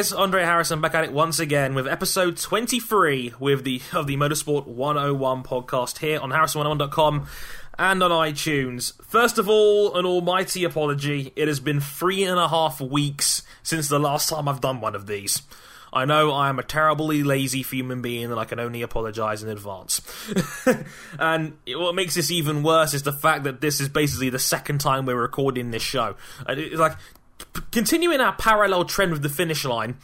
guys, Andre Harrison back at it once again with episode 23 with the of the Motorsport 101 podcast here on harrison101.com and on iTunes. First of all, an almighty apology. It has been three and a half weeks since the last time I've done one of these. I know I am a terribly lazy human being and I can only apologise in advance. and what makes this even worse is the fact that this is basically the second time we're recording this show. It's like, continuing our parallel trend with the finish line,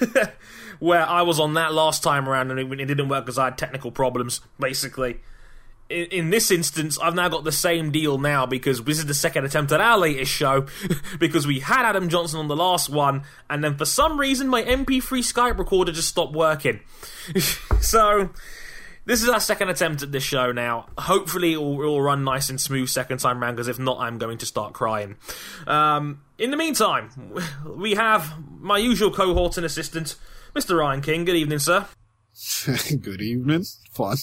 where I was on that last time around and it, it didn't work because I had technical problems, basically. In, in, this instance, I've now got the same deal now because this is the second attempt at our latest show because we had Adam Johnson on the last one, and then for some reason my MP3 Skype recorder just stopped working. so this is our second attempt at this show now. Hopefully, it will, it will run nice and smooth second time round, because if not, I'm going to start crying. Um, in the meantime, we have my usual cohort and assistant, Mr. Ryan King. Good evening, sir. Good evening. Fun.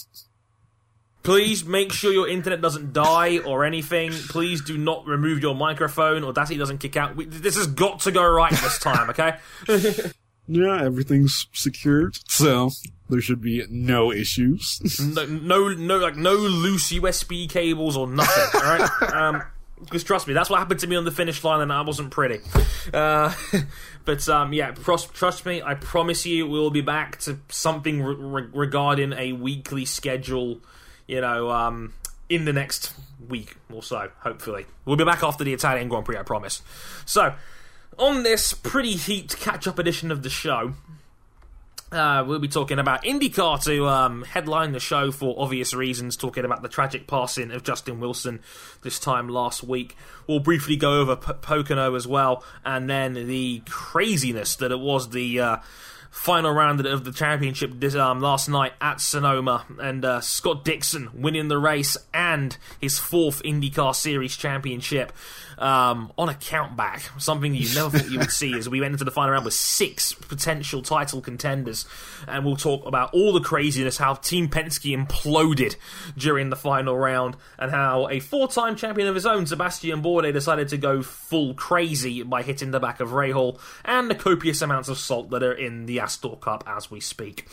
Please make sure your internet doesn't die or anything. Please do not remove your microphone. or Audacity doesn't kick out. We, this has got to go right this time, okay? yeah, everything's secured, so there should be no issues. no, no, no, like no loose USB cables or nothing. all right. Um, because trust me, that's what happened to me on the finish line, and I wasn't pretty. Uh, but um, yeah, pros- trust me, I promise you, we'll be back to something re- regarding a weekly schedule. You know, um, in the next week or so, hopefully, we'll be back after the Italian Grand Prix. I promise. So, on this pretty heaped catch-up edition of the show, uh, we'll be talking about IndyCar to um, headline the show for obvious reasons, talking about the tragic passing of Justin Wilson this time last week. We'll briefly go over P- Pocono as well, and then the craziness that it was the. Uh, final round of the championship this, um, last night at Sonoma, and uh, Scott Dixon winning the race and his fourth IndyCar Series championship um, on a countback. Something you never thought you would see as we went into the final round with six potential title contenders, and we'll talk about all the craziness, how Team Penske imploded during the final round, and how a four-time champion of his own, Sebastian Bourdais, decided to go full crazy by hitting the back of Rahal, and the copious amounts of salt that are in the Astor Cup as we speak.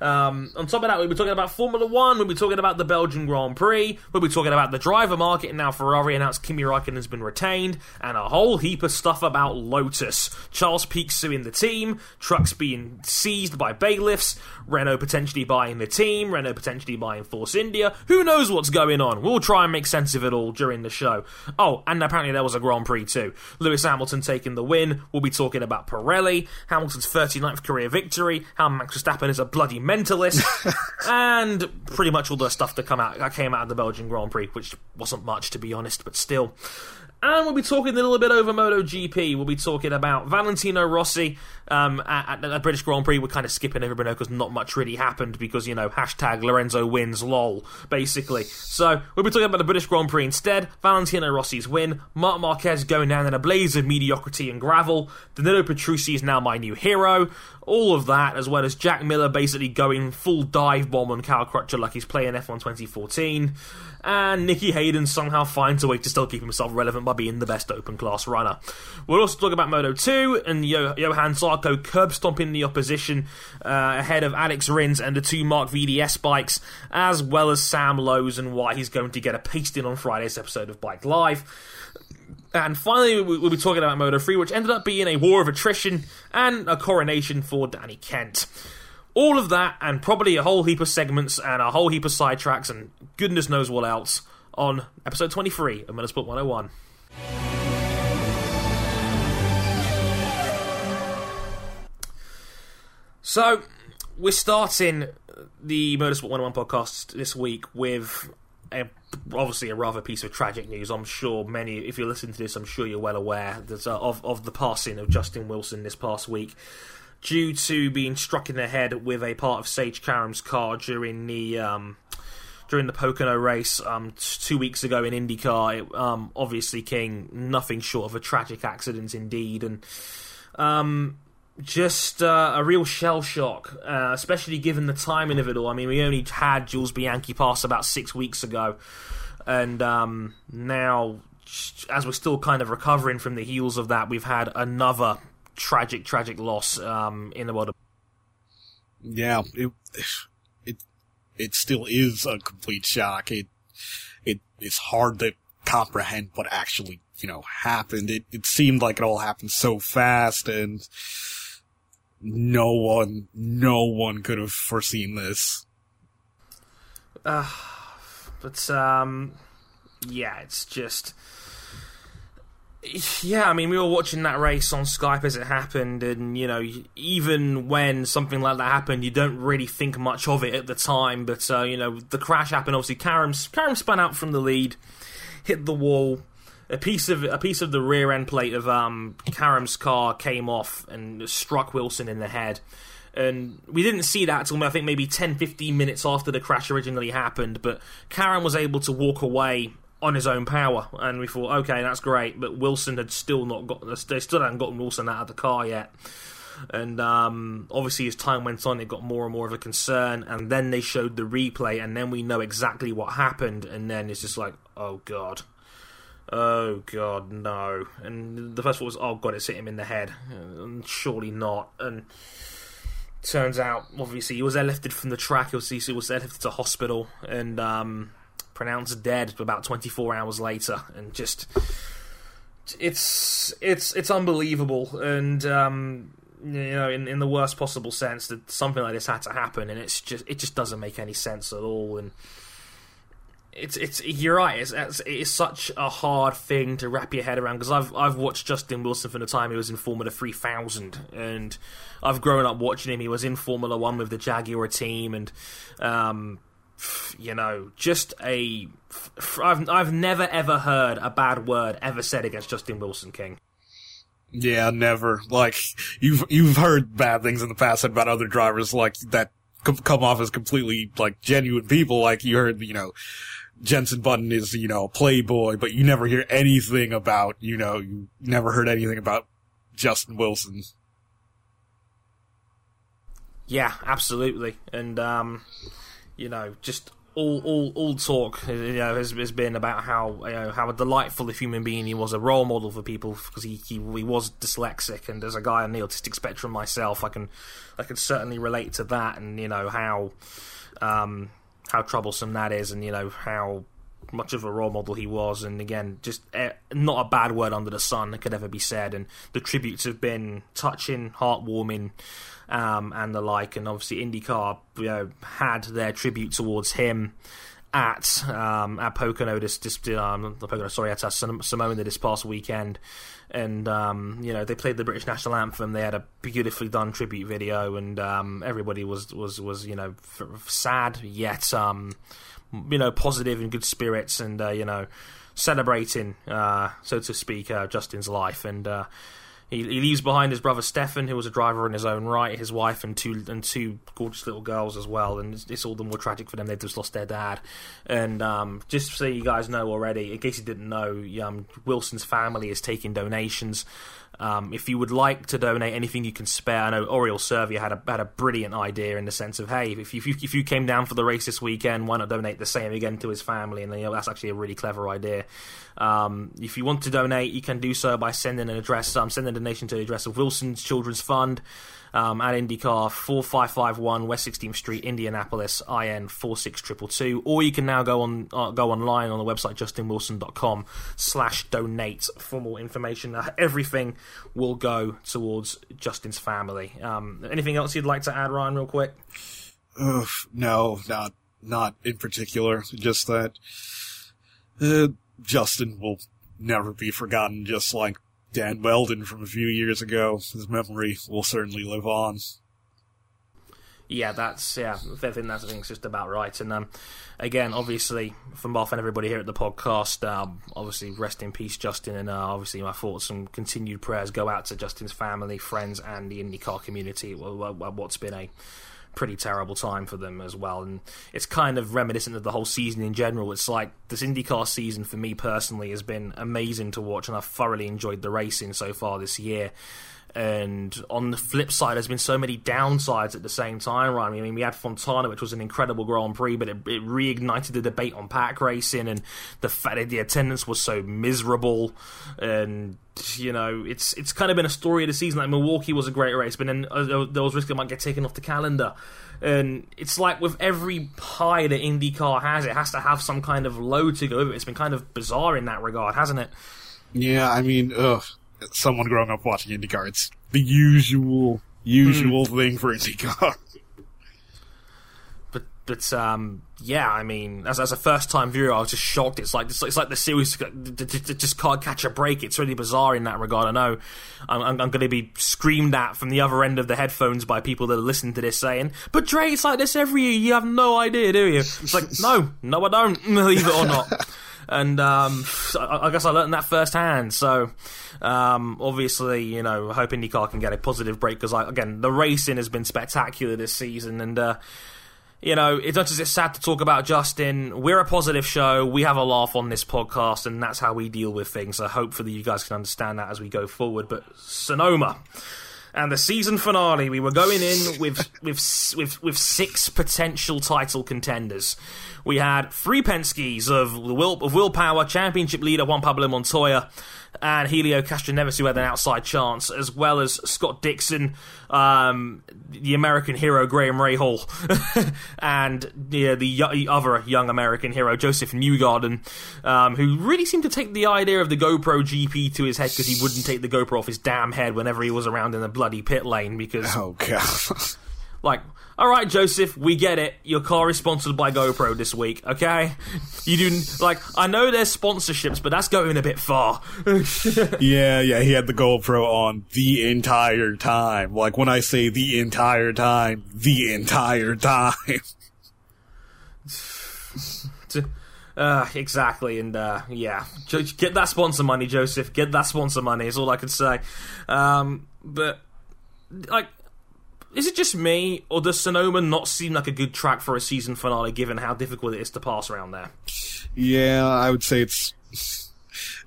Um, on top of that, we'll be talking about Formula One, we'll be talking about the Belgian Grand Prix, we'll be talking about the driver market, and now Ferrari announced Kimi Raikkonen has been retained, and a whole heap of stuff about Lotus. Charles Pic suing the team, trucks being seized by bailiffs, Renault potentially buying the team, Renault potentially buying Force India. Who knows what's going on? We'll try and make sense of it all during the show. Oh, and apparently there was a Grand Prix too. Lewis Hamilton taking the win. We'll be talking about Pirelli, Hamilton's 39th career victory, how Max Verstappen is a bloody mentalist, and pretty much all the stuff that come out that came out of the Belgian Grand Prix, which wasn't much to be honest, but still. And we'll be talking a little bit over MotoGP. We'll be talking about Valentino Rossi um, at, at the British Grand Prix. We're kind of skipping over Brno because not much really happened because, you know, hashtag Lorenzo wins, lol, basically. So we'll be talking about the British Grand Prix instead. Valentino Rossi's win. Marc Marquez going down in a blaze of mediocrity and gravel. Danilo Petrucci is now my new hero. All of that, as well as Jack Miller basically going full dive bomb on Cal Crutchlow like he's playing F1 2014 and Nicky Hayden somehow finds a way to still keep himself relevant by being the best open class runner. We'll also talk about Moto 2 and Yo- Johann Curb stomping the opposition uh, ahead of Alex Rins and the two Marc VDS bikes, as well as Sam Lowes and why he's going to get a paste in on Friday's episode of Bike Live. And finally, we'll be talking about Moto 3, which ended up being a war of attrition and a coronation for Danny Kent. All of that, and probably a whole heap of segments and a whole heap of sidetracks, and goodness knows what else, on episode 23 of Motorsport 101. So, we're starting the Motorsport 101 podcast this week with a, obviously a rather piece of tragic news. I'm sure many, if you're listening to this, I'm sure you're well aware that, uh, of, of the passing of Justin Wilson this past week due to being struck in the head with a part of Sage Karam's car during the um, during the Pocono race um, two weeks ago in IndyCar. It, um, obviously, King nothing short of a tragic accident indeed, and um, just uh, a real shell shock, uh, especially given the timing of it all. I mean, we only had Jules Bianchi pass about six weeks ago, and um, now, as we're still kind of recovering from the heels of that, we've had another tragic, tragic loss um, in the world of. Yeah, it it it still is a complete shock. It it it's hard to comprehend what actually you know happened. It it seemed like it all happened so fast, and no one no one could have foreseen this. Uh, but um, yeah, it's just yeah, I mean, we were watching that race on Skype as it happened, and you know, even when something like that happened, you don't really think much of it at the time. But uh, you know, the crash happened. Obviously, Karam Karam spun out from the lead, hit the wall. A piece of a piece of the rear end plate of um, Karam's car came off and struck Wilson in the head. And we didn't see that until I think maybe 10, 15 minutes after the crash originally happened. But Karam was able to walk away on his own power, and we thought, okay, that's great. But Wilson had still not got, they still hadn't gotten Wilson out of the car yet. And um, obviously, as time went on, it got more and more of a concern. And then they showed the replay, and then we know exactly what happened. And then it's just like, oh god, oh god, no. And the first thought was, oh god, it's hit him in the head. And surely not. And turns out, obviously, he was airlifted from the track. He was, he was airlifted to hospital, and um, pronounced dead about 24 hours later, and just it's it's it's unbelievable, and um, you know, in, in the worst possible sense, that something like this had to happen, and it's just it just doesn't make any sense at all, and. It's it's you're right. It's, it's it's such a hard thing to wrap your head around because I've I've watched Justin Wilson from the time he was in Formula 3000, and I've grown up watching him. He was in Formula One with the Jaguar team, and um, you know, just a. I've I've never ever heard a bad word ever said against Justin Wilson King. Yeah, never. Like you've you've heard bad things in the past about other drivers, like that come off as completely like genuine people. Like you heard, you know, Jenson Button is you know a playboy, but you never hear anything about you know you never heard anything about Justin Wilson. Yeah, absolutely, and um, you know, just all all all talk you know has, has been about how you know how a delightful a human being he was, a role model for people because he, he he was dyslexic, and as a guy on the autistic spectrum myself, I can I can certainly relate to that, and you know how um, how troublesome that is, and you know how much of a role model he was, and again, just uh, not a bad word under the sun that could ever be said. And the tributes have been touching, heartwarming, um, and the like. And obviously, IndyCar you know, had their tribute towards him at um, at Pocono this, this um, Pocono, sorry, at uh, Sonoma this past weekend, and um, you know they played the British national anthem. They had a beautifully done tribute video, and um, everybody was was was you know sad yet um, you know positive and good spirits, and uh, you know celebrating, uh, so to speak, uh, Justin's life and. Uh, he, he, leaves behind his brother Stefan, who was a driver in his own right, his wife, and two and two gorgeous little girls as well. And it's, it's all the more tragic for them; they've just lost their dad. And um, just so you guys know already, in case you didn't know, um, Wilson's family is taking donations. Um, if you would like to donate anything you can spare, I know Oriol Servia had a had a brilliant idea in the sense of, hey, if you if you came down for the race this weekend, why not donate the same again to his family? And you know, that's actually a really clever idea. Um, if you want to donate, you can do so by sending an address. Um, sending a donation to the address of Wilson's Children's Fund um, at IndyCar 4551 West 16th Street, Indianapolis, IN 46222. Or you can now go on uh, go online on the website justinwilson.com slash donate for more information. Uh, everything will go towards Justin's family. Um, anything else you'd like to add, Ryan, real quick? Uh, no, not not in particular. Just that uh, Justin will never be forgotten, just like Dan Wheldon from a few years ago. His memory will certainly live on. Yeah, that's yeah. I think that's I think it's just about right. And um, again, obviously, from Bath and everybody here at the podcast, um, obviously, rest in peace, Justin. And uh, obviously, my thoughts and continued prayers go out to Justin's family, friends, and the IndyCar community. What's been a pretty terrible time for them as well. And it's kind of reminiscent of the whole season in general. It's like this IndyCar season for me personally has been amazing to watch, and I've thoroughly enjoyed the racing so far this year. And on the flip side, there's been so many downsides at the same time, right? I mean, we had Fontana, which was an incredible Grand Prix, but it, it reignited the debate on pack racing and the fact that the attendance was so miserable. And, you know, it's it's kind of been a story of the season. Like, Milwaukee was a great race, but then uh, there was risk it might get taken off the calendar. And it's like with every high that IndyCar has, it has to have some kind of low to go it. It's been kind of bizarre in that regard, hasn't it? Yeah, I mean, ugh. Someone growing up watching IndyCar, it's the usual, usual mm. thing for IndyCar. But, but, um, yeah, I mean, as, as a first time viewer, I was just shocked. It's like, it's, it's like the series just can't catch a break. It's really bizarre in that regard. I know I'm, I'm, I'm going to be screamed at from the other end of the headphones by people that are listening to this saying, but Dre, it's like this every year. You have no idea, do you? It's like, no, no, I don't, believe it or not and um, I, guess I learned that firsthand. So um, obviously, you know, I hope IndyCar can get a positive break because, again, the racing has been spectacular this season, and uh, you know, it's not just it's sad to talk about Justin. We're a positive show. We have a laugh on this podcast, and that's how we deal with things. So hopefully, you guys can understand that as we go forward. But Sonoma and the season finale, we were going in with with with with six potential title contenders. We had three Penske's of Will of Will Power, championship leader Juan Pablo Montoya, and Helio Castroneves, who had an outside chance, as well as Scott Dixon, um, the American hero Graham Rahal, and yeah, the y- other young American hero Joseph Newgarden, um, who really seemed to take the idea of the GoPro GP to his head because he wouldn't take the GoPro off his damn head whenever he was around in the bloody pit lane because. Oh god. like all right, Joseph, we get it. Your car is sponsored by GoPro this week, okay? You do like I know there's sponsorships, but that's going a bit far. yeah, yeah, he had the GoPro on the entire time. Like when I say the entire time, the entire time. Uh, exactly, and uh, yeah, get that sponsor money, Joseph. Get that sponsor money. Is all I can say. Um, but like is it just me, or does Sonoma not seem like a good track for a season finale, given how difficult it is to pass around there? Yeah, I would say it's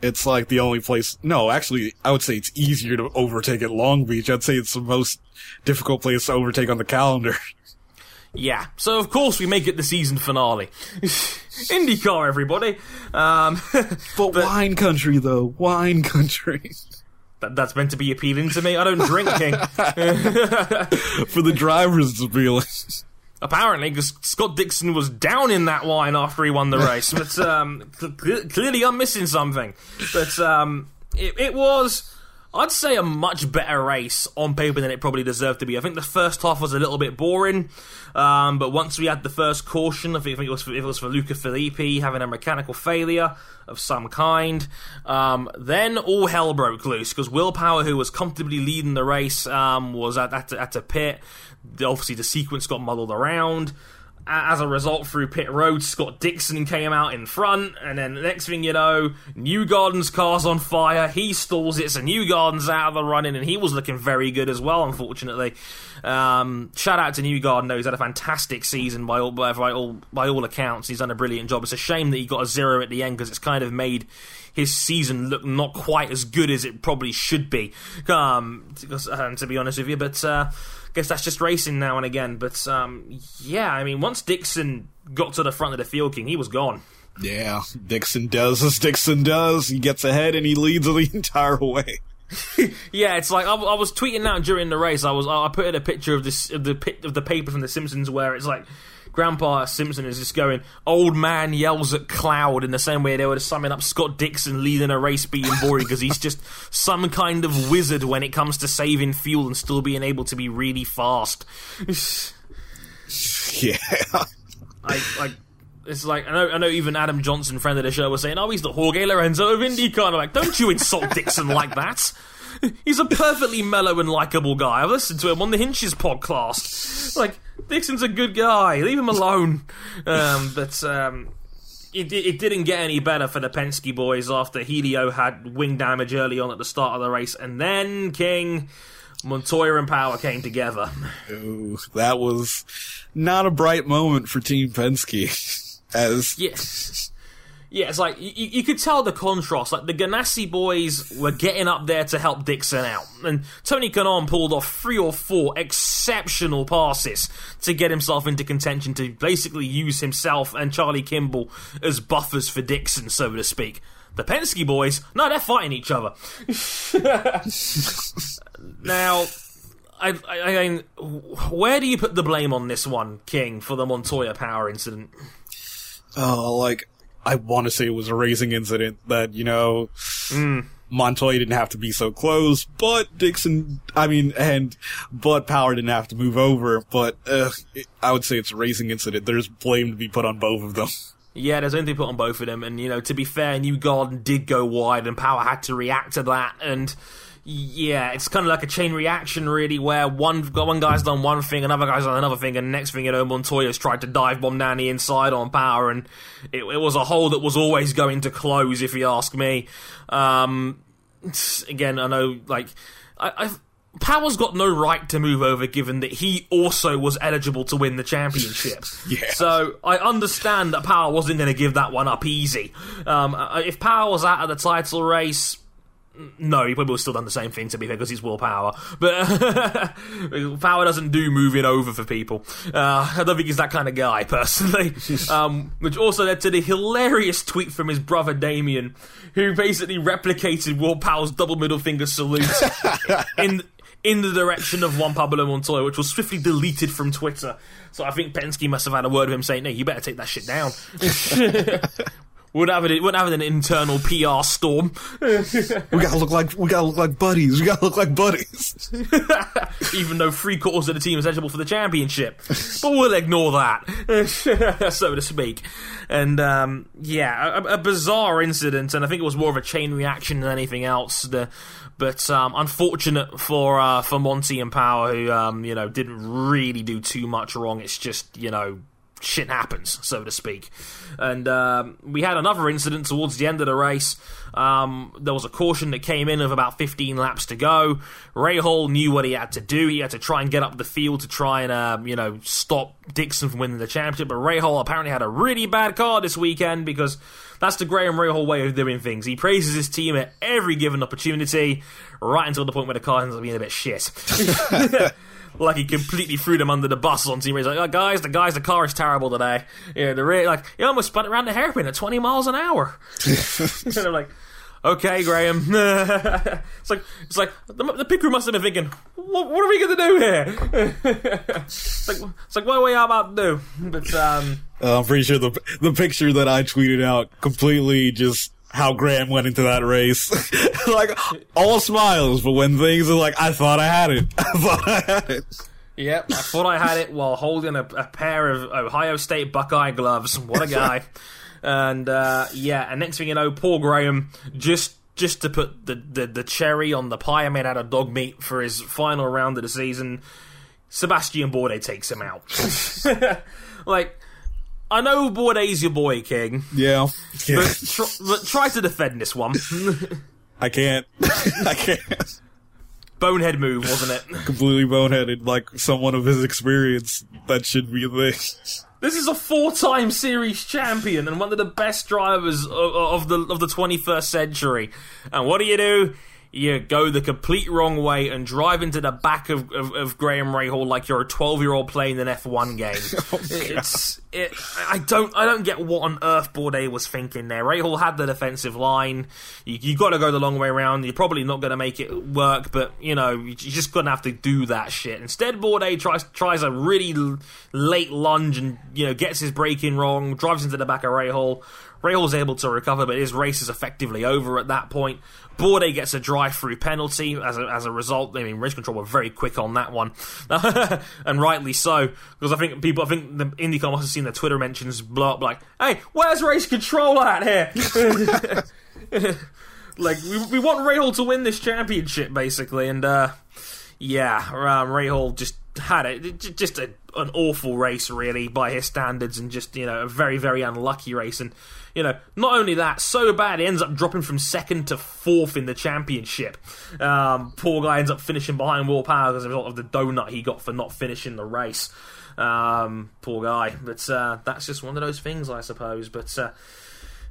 it's like the only place. No, actually, I would say it's easier to overtake at Long Beach. I'd say it's the most difficult place to overtake on the calendar. Yeah, so of course we make it the season finale. IndyCar, everybody. Um, but, but wine country, though. Wine country that, that's meant to be appealing to me. I don't drink, King. For the drivers, it's appealing. Apparently, because Scott Dixon was down in that wine after he won the race. But um, cl- clearly, I'm missing something. But um, it, it was. I'd say a much better race on paper than it probably deserved to be. I think the first half was a little bit boring, um, but once we had the first caution, I think it was for, it was for Luca Filippi having a mechanical failure of some kind, um, then all hell broke loose because Will Power, who was comfortably leading the race, um, was at, at, at a pit. Obviously, the sequence got muddled around as a result, through pit road, Scott Dixon came out in front, and then the next thing you know, Newgarden's car's on fire. He stalls it, so Newgarden's out of the running, and he was looking very good as well. Unfortunately, um, shout out to Newgarden though; he's had a fantastic season by all by all by all accounts. He's done a brilliant job. It's a shame that he got a zero at the end because it's kind of made his season look not quite as good as it probably should be. Um, uh, to be honest with you, but. Uh, guess that's just racing now and again. But um, yeah, I mean, once Dixon got to the front of the field, King, he was gone. Yeah, Dixon does as Dixon does. He gets ahead and he leads the entire way. yeah, it's like I, I, was tweeting out during the race. I was I put in a picture of this of the of the paper from The Simpsons where it's like Grandpa Simpson is just going, old man yells at cloud in the same way they were summing up Scott Dixon leading a race beating boring because he's just some kind of wizard when it comes to saving fuel and still being able to be really fast. yeah. I, I it's like I know, I know. Even Adam Johnson, friend of the show, was saying, "Oh, he's the Jorge Lorenzo of IndyCar." I'm like, "Don't you insult Dixon like that." He's a perfectly mellow and likable guy. I've listened to him on the Hinches podcast. Like, Dixon's a good guy. Leave him alone. Um, but um, it, it didn't get any better for the Penske boys after Helio had wing damage early on at the start of the race. And then King, Montoya and Power came together. Ooh, that was not a bright moment for Team Penske. As yes Yeah, it's like you, you could tell the contrast. Like the Ganassi boys were getting up there to help Dixon out, and Tony Kanaan pulled off three or four exceptional passes to get himself into contention to basically use himself and Charlie Kimball as buffers for Dixon, so to speak. The Penske boys, no, they're fighting each other. now, I, I, I mean, where do you put the blame on this one, King, for the Montoya Power incident? Oh, like I want to say it was a racing incident that you know Montoya didn't have to be so close, but Dixon, I mean, and but Power didn't have to move over. But uh, it, I would say it's a racing incident. There's blame to be put on both of them. Yeah, there's anything put on both of them, and you know, to be fair, Newgarden did go wide, and Power had to react to that, and yeah, it's kind of like a chain reaction, really, where one one guy's done one thing, another guy's done another thing, and next thing you know, Montoya's tried to dive bomb the inside on Power, and it, it was a hole that was always going to close, if you ask me. Um, again, I know, like, I, I've. Power's got no right to move over given that he also was eligible to win the championship. Yeah. So I understand that Power wasn't going to give that one up easy. Um, uh, if Power was out of the title race, no, he probably would have still done the same thing to be fair because he's willpower. But Power doesn't do moving over for people. Uh, I don't think he's that kind of guy personally. um, which also led to the hilarious tweet from his brother Damien, who basically replicated Will Power's double middle finger salute in in the direction of Juan Pablo Montoya, which was swiftly deleted from Twitter. So I think Penske must have had a word with him saying, "No, you better take that shit down." Would have it. We'd have an internal PR storm. We gotta look like we gotta look like buddies. We gotta look like buddies. even though three quarters of the team is eligible for the championship. But we'll ignore that, so to speak. And um, yeah, a, a bizarre incident, and I think it was more of a chain reaction than anything else. The, but um, unfortunate for uh, for Monty and Power, who um, you know didn't really do too much wrong. It's just you know shit happens, so to speak. And um, we had another incident towards the end of the race. Um, there was a caution that came in of about 15 laps to go. Rahal knew what he had to do. He had to try and get up the field to try and, um, you know, stop Dixon from winning the championship. But Rahal apparently had a really bad car this weekend because that's the Graham Rahal way of doing things. He praises his team at every given opportunity, right until the point where the car ends up being a bit shit. like he completely threw them under the bus on team race. Like, oh, guys, the guys, the car is terrible today. Yeah, the re- like he almost spun it around the hairpin at twenty miles an hour. and I'm like, okay, Graham. it's like it's like the, the pit crew must have been thinking, what, what are we going to do here? it's like it's like what are we about to do? But um, Uh, I'm pretty sure the the picture that I tweeted out completely just how Graham went into that race. like all smiles, but when things are like, I thought I had it. I thought I had it. Yep, I thought I had it while holding a, a pair of Ohio State Buckeye gloves. What a guy! and uh, yeah, and next thing you know, poor Graham just just to put the, the, the cherry on the pie I made out of dog meat for his final round of the season. Sebastian Bourdais takes him out. like, I know Bourdais your boy, King, Yeah. yeah. but, tr- but try to defend this one. I can't. I can't. Bonehead move, wasn't it? Completely boneheaded, like someone of his experience. That should be a thing. This is a four-time series champion and one of the best drivers of, of the of the 21st century. And what do you do? You go the complete wrong way and drive into the back of, of, of Graham Rahal like you're a 12 year old playing an F1 game. Oh, it's it. I don't I don't get what on earth Bourdais was thinking there. Rahal had the defensive line. You you got to go the long way around. You're probably not going to make it work, but you know you just gonna have to do that shit. Instead, Bourdais tries tries a really l- late lunge and you know gets his braking wrong, drives into the back of Rahal. Rahal's able to recover, but his race is effectively over at that point. Bourdais gets a drive-through penalty as a, as a result. I mean, race control were very quick on that one, and rightly so, because I think people, I think the IndyCar must have seen the Twitter mentions blow up like, "Hey, where's race control at here?" like, we, we want Rahal to win this championship, basically, and uh, yeah, um, just had it, just a, an awful race, really, by his standards, and just you know a very very unlucky race, and you know not only that, so bad he ends up dropping from second to fourth in the championship. Um, poor guy ends up finishing behind Will Power as a result of the donut he got for not finishing the race. Um, poor guy, but uh, that's just one of those things, I suppose. But uh,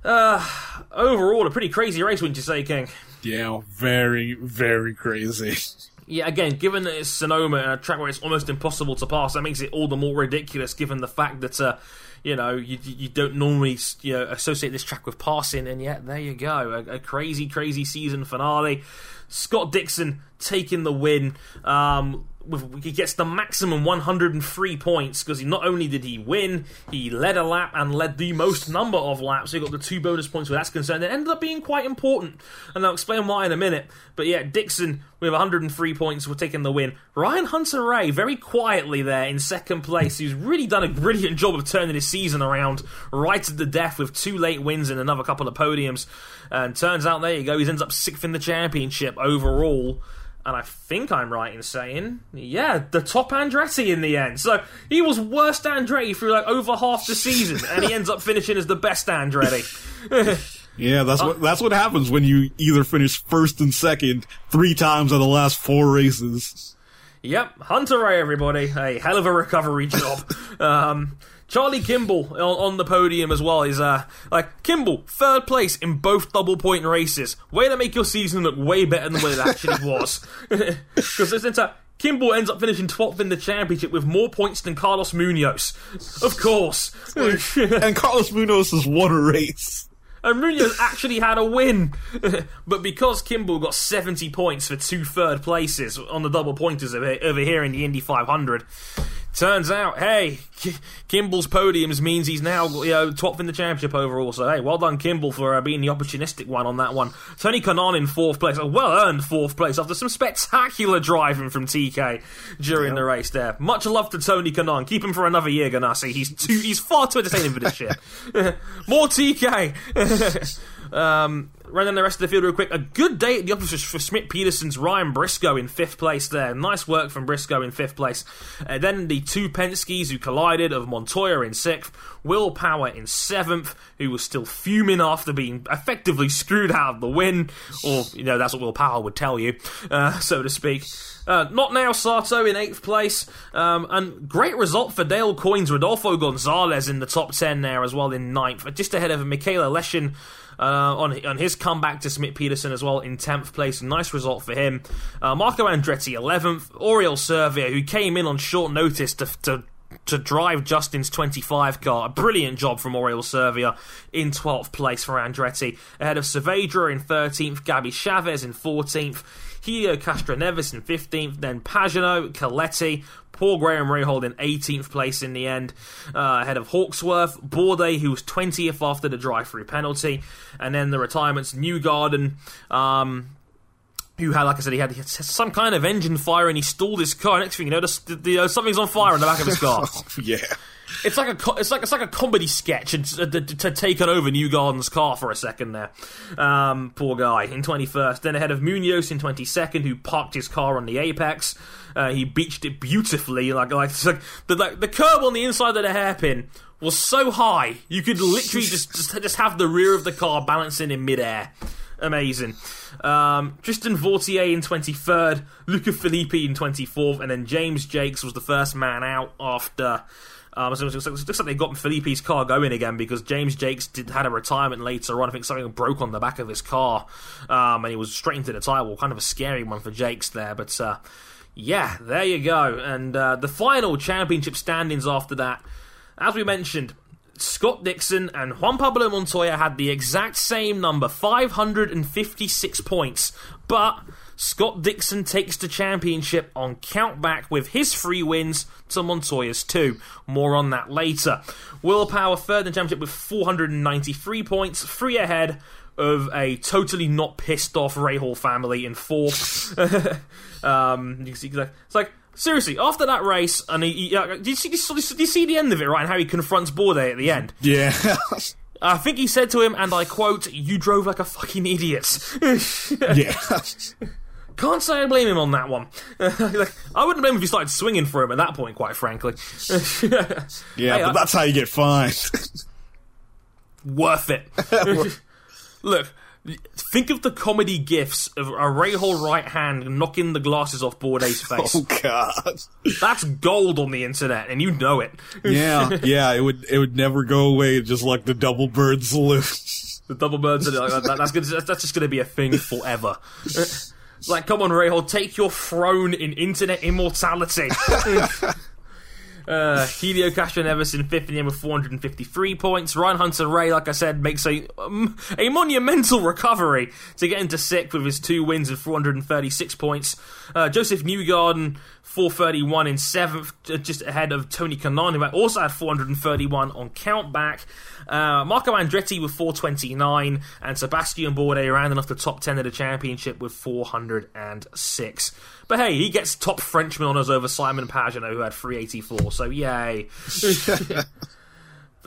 Overall, a pretty crazy race, wouldn't you say, King? Yeah, very, very crazy. Yeah, again, given that it's Sonoma and a track where it's almost impossible to pass, that makes it all the more ridiculous. Given the fact that uh, you know you you don't normally you know associate this track with passing, and yet there you go, a, a crazy, crazy season finale. Scott Dixon taking the win. Um, he gets the maximum 103 points because not only did he win, he led a lap and led the most number of laps. So he got the two bonus points where that's concerned. It ended up being quite important, and I'll explain why in a minute. But yeah, Dixon with 103 points were taking the win. Ryan Hunter-Reay very quietly there in second place. He's really done a brilliant job of turning his season around right to the death with two late wins and another couple of podiums. And turns out there you go, he ends up sixth in the championship overall and I think I'm right in saying, yeah, the top Andretti in the end. So he was worst Andretti through like over half the season, and he ends up finishing as the best Andretti. yeah, that's what that's what happens when you either finish first and second three times in the last four races. Yep, Hunter-Reay, everybody, a hell of a recovery job. um, Charlie Kimball on, on, the podium as well is uh like Kimball third place in both double point races. Way to make your season look way better than what it actually was. Because this entire Kimball ends up finishing 12th in the championship with more points than Carlos Munoz. Of course. and Carlos Munoz has won a race. And Munoz actually had a win. but because Kimball got 70 points for two third places on the double pointers over here in the Indy 500, Turns out, hey, Kimball's podiums means he's now you know, top in the championship overall. So hey, well done Kimball for uh, being the opportunistic one on that one. Tony Kanaan in fourth place, a well earned fourth place after some spectacular driving from TK during the race. There, much love to Tony Kanaan. Keep him for another year, Ganassi. He's too, he's far too entertaining for this shit. More TK. Um, running the rest of the field real quick. A good day at the office for Schmidt Peterson's Ryan Briscoe in fifth place there. Nice work from Briscoe in fifth place. Uh, then the two Penske's who collided of Montoya in sixth, Will Power in seventh, who was still fuming after being effectively screwed out of the win. Or, you know, that's what Will Power would tell you, uh, so to speak. Uh, not now, Sato in eighth place. Um, and great result for Dale Coyne's Rodolfo Gonzalez in the top 10 there as well in ninth, just ahead of Mikhail Aleshin uh, on on his comeback to Schmidt Peterson as well in 10th place. Nice result for him. Uh, Marco Andretti 11th. Oriol Servia, who came in on short notice to, to to drive Justin's 25 car. A brilliant job from Oriol Servia in 12th place for Andretti. Ahead of Saavedra in 13th, Gabby Chaves in 14th, Helio Castroneves in 15th, then Pagenaud, Coletti, Paul Graham Rahal in 18th place in the end, uh, ahead of Hawksworth, Bourdais, who was 20th after the drive-through penalty, and then the retirements, Newgarden, um, who had, like I said, he had, he had, some kind of engine fire and he stalled his car. Next thing you know, the, the, uh, something's on fire in the back of his car. yeah. It's like a it's like it's like a comedy sketch to, to, to take it over Newgarden's car for a second there. Um, poor guy in 21st, then ahead of Munoz in 22nd, who parked his car on the apex. Uh, he beached it beautifully, like like, like the like, the curb on the inside of the hairpin was so high you could literally just, just just have the rear of the car balancing in midair. Amazing. Um, Tristan Vautier in 23rd, Luca Filippi in 24th, and then James Jakes was the first man out after um, so it looks, like they've got Filippi's car going again because James Jakes did, had a retirement later on. I think something broke on the back of his car, um, and he was straight into the tire wall. Kind of a scary one for Jakes there, but uh, yeah, there you go. And uh, the final championship standings after that, as we mentioned, Scott Dixon and Juan Pablo Montoya had the exact same number, 556 points, but Scott Dixon takes the championship on countback with his three wins to Montoya's two. More on that later. Will Power third in the championship with 493 points, three ahead of a totally not pissed off Rahal family in fourth. um, you can see, it's like seriously after that race, and he, he uh, did, you see, did you see the end of it right? And how he confronts Bourdais at the end. Yeah. I think he said to him, and I quote, "You drove like a fucking idiot." yeah. Can't say I blame him on that one. like, I wouldn't blame him if he started swinging for him at that point, quite frankly. yeah, hey, but I, that's how you get fined. worth it. Look, think of the comedy gifs of a Rahal right hand knocking the glasses off Bourdais' oh, face. Oh God, that's gold on the internet, and you know it. yeah, yeah, it would it would never go away, just like the double bird salute. The double birds. Are, like, that, that's, that's just going to be a thing forever. Like, come on, Rahal, take your throne in internet immortality. Uh, Helio Castroneves in fifth in the end with 453 points. Ryan Hunter-Reay, like I said, makes a um, a monumental recovery to get into sixth with his two wins and 436 points. Uh, Joseph Newgarden 431 in seventh, just ahead of Tony Kanaan, who also had 431 on countback. Uh, Marco Andretti with 429, and Sebastian Bourdais rounding off the top 10 of the championship with 406. But hey, he gets top Frenchman honours over Simon Pagenaud, who had 384, so yay.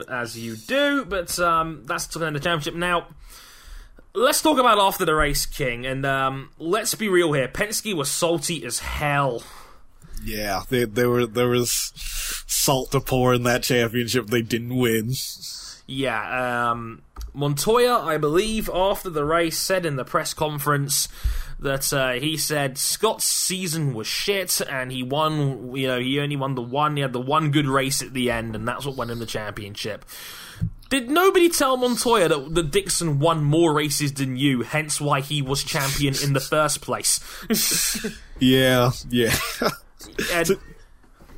as you do, but um, that's to the 10 of the championship. Now, let's talk about after the race, King, and um, let's be real here. Penske was salty as hell. Yeah, they, they were there was salt to pour in that championship. They didn't win. Yeah, um, Montoya, I believe, after the race, said in the press conference that uh, he said Scott's season was shit, and he won. You know, he only won the one. He had the one good race at the end, and that's what won him the championship. Did nobody tell Montoya that, that Dixon won more races than you, hence why he was champion in the first place? yeah, yeah. and,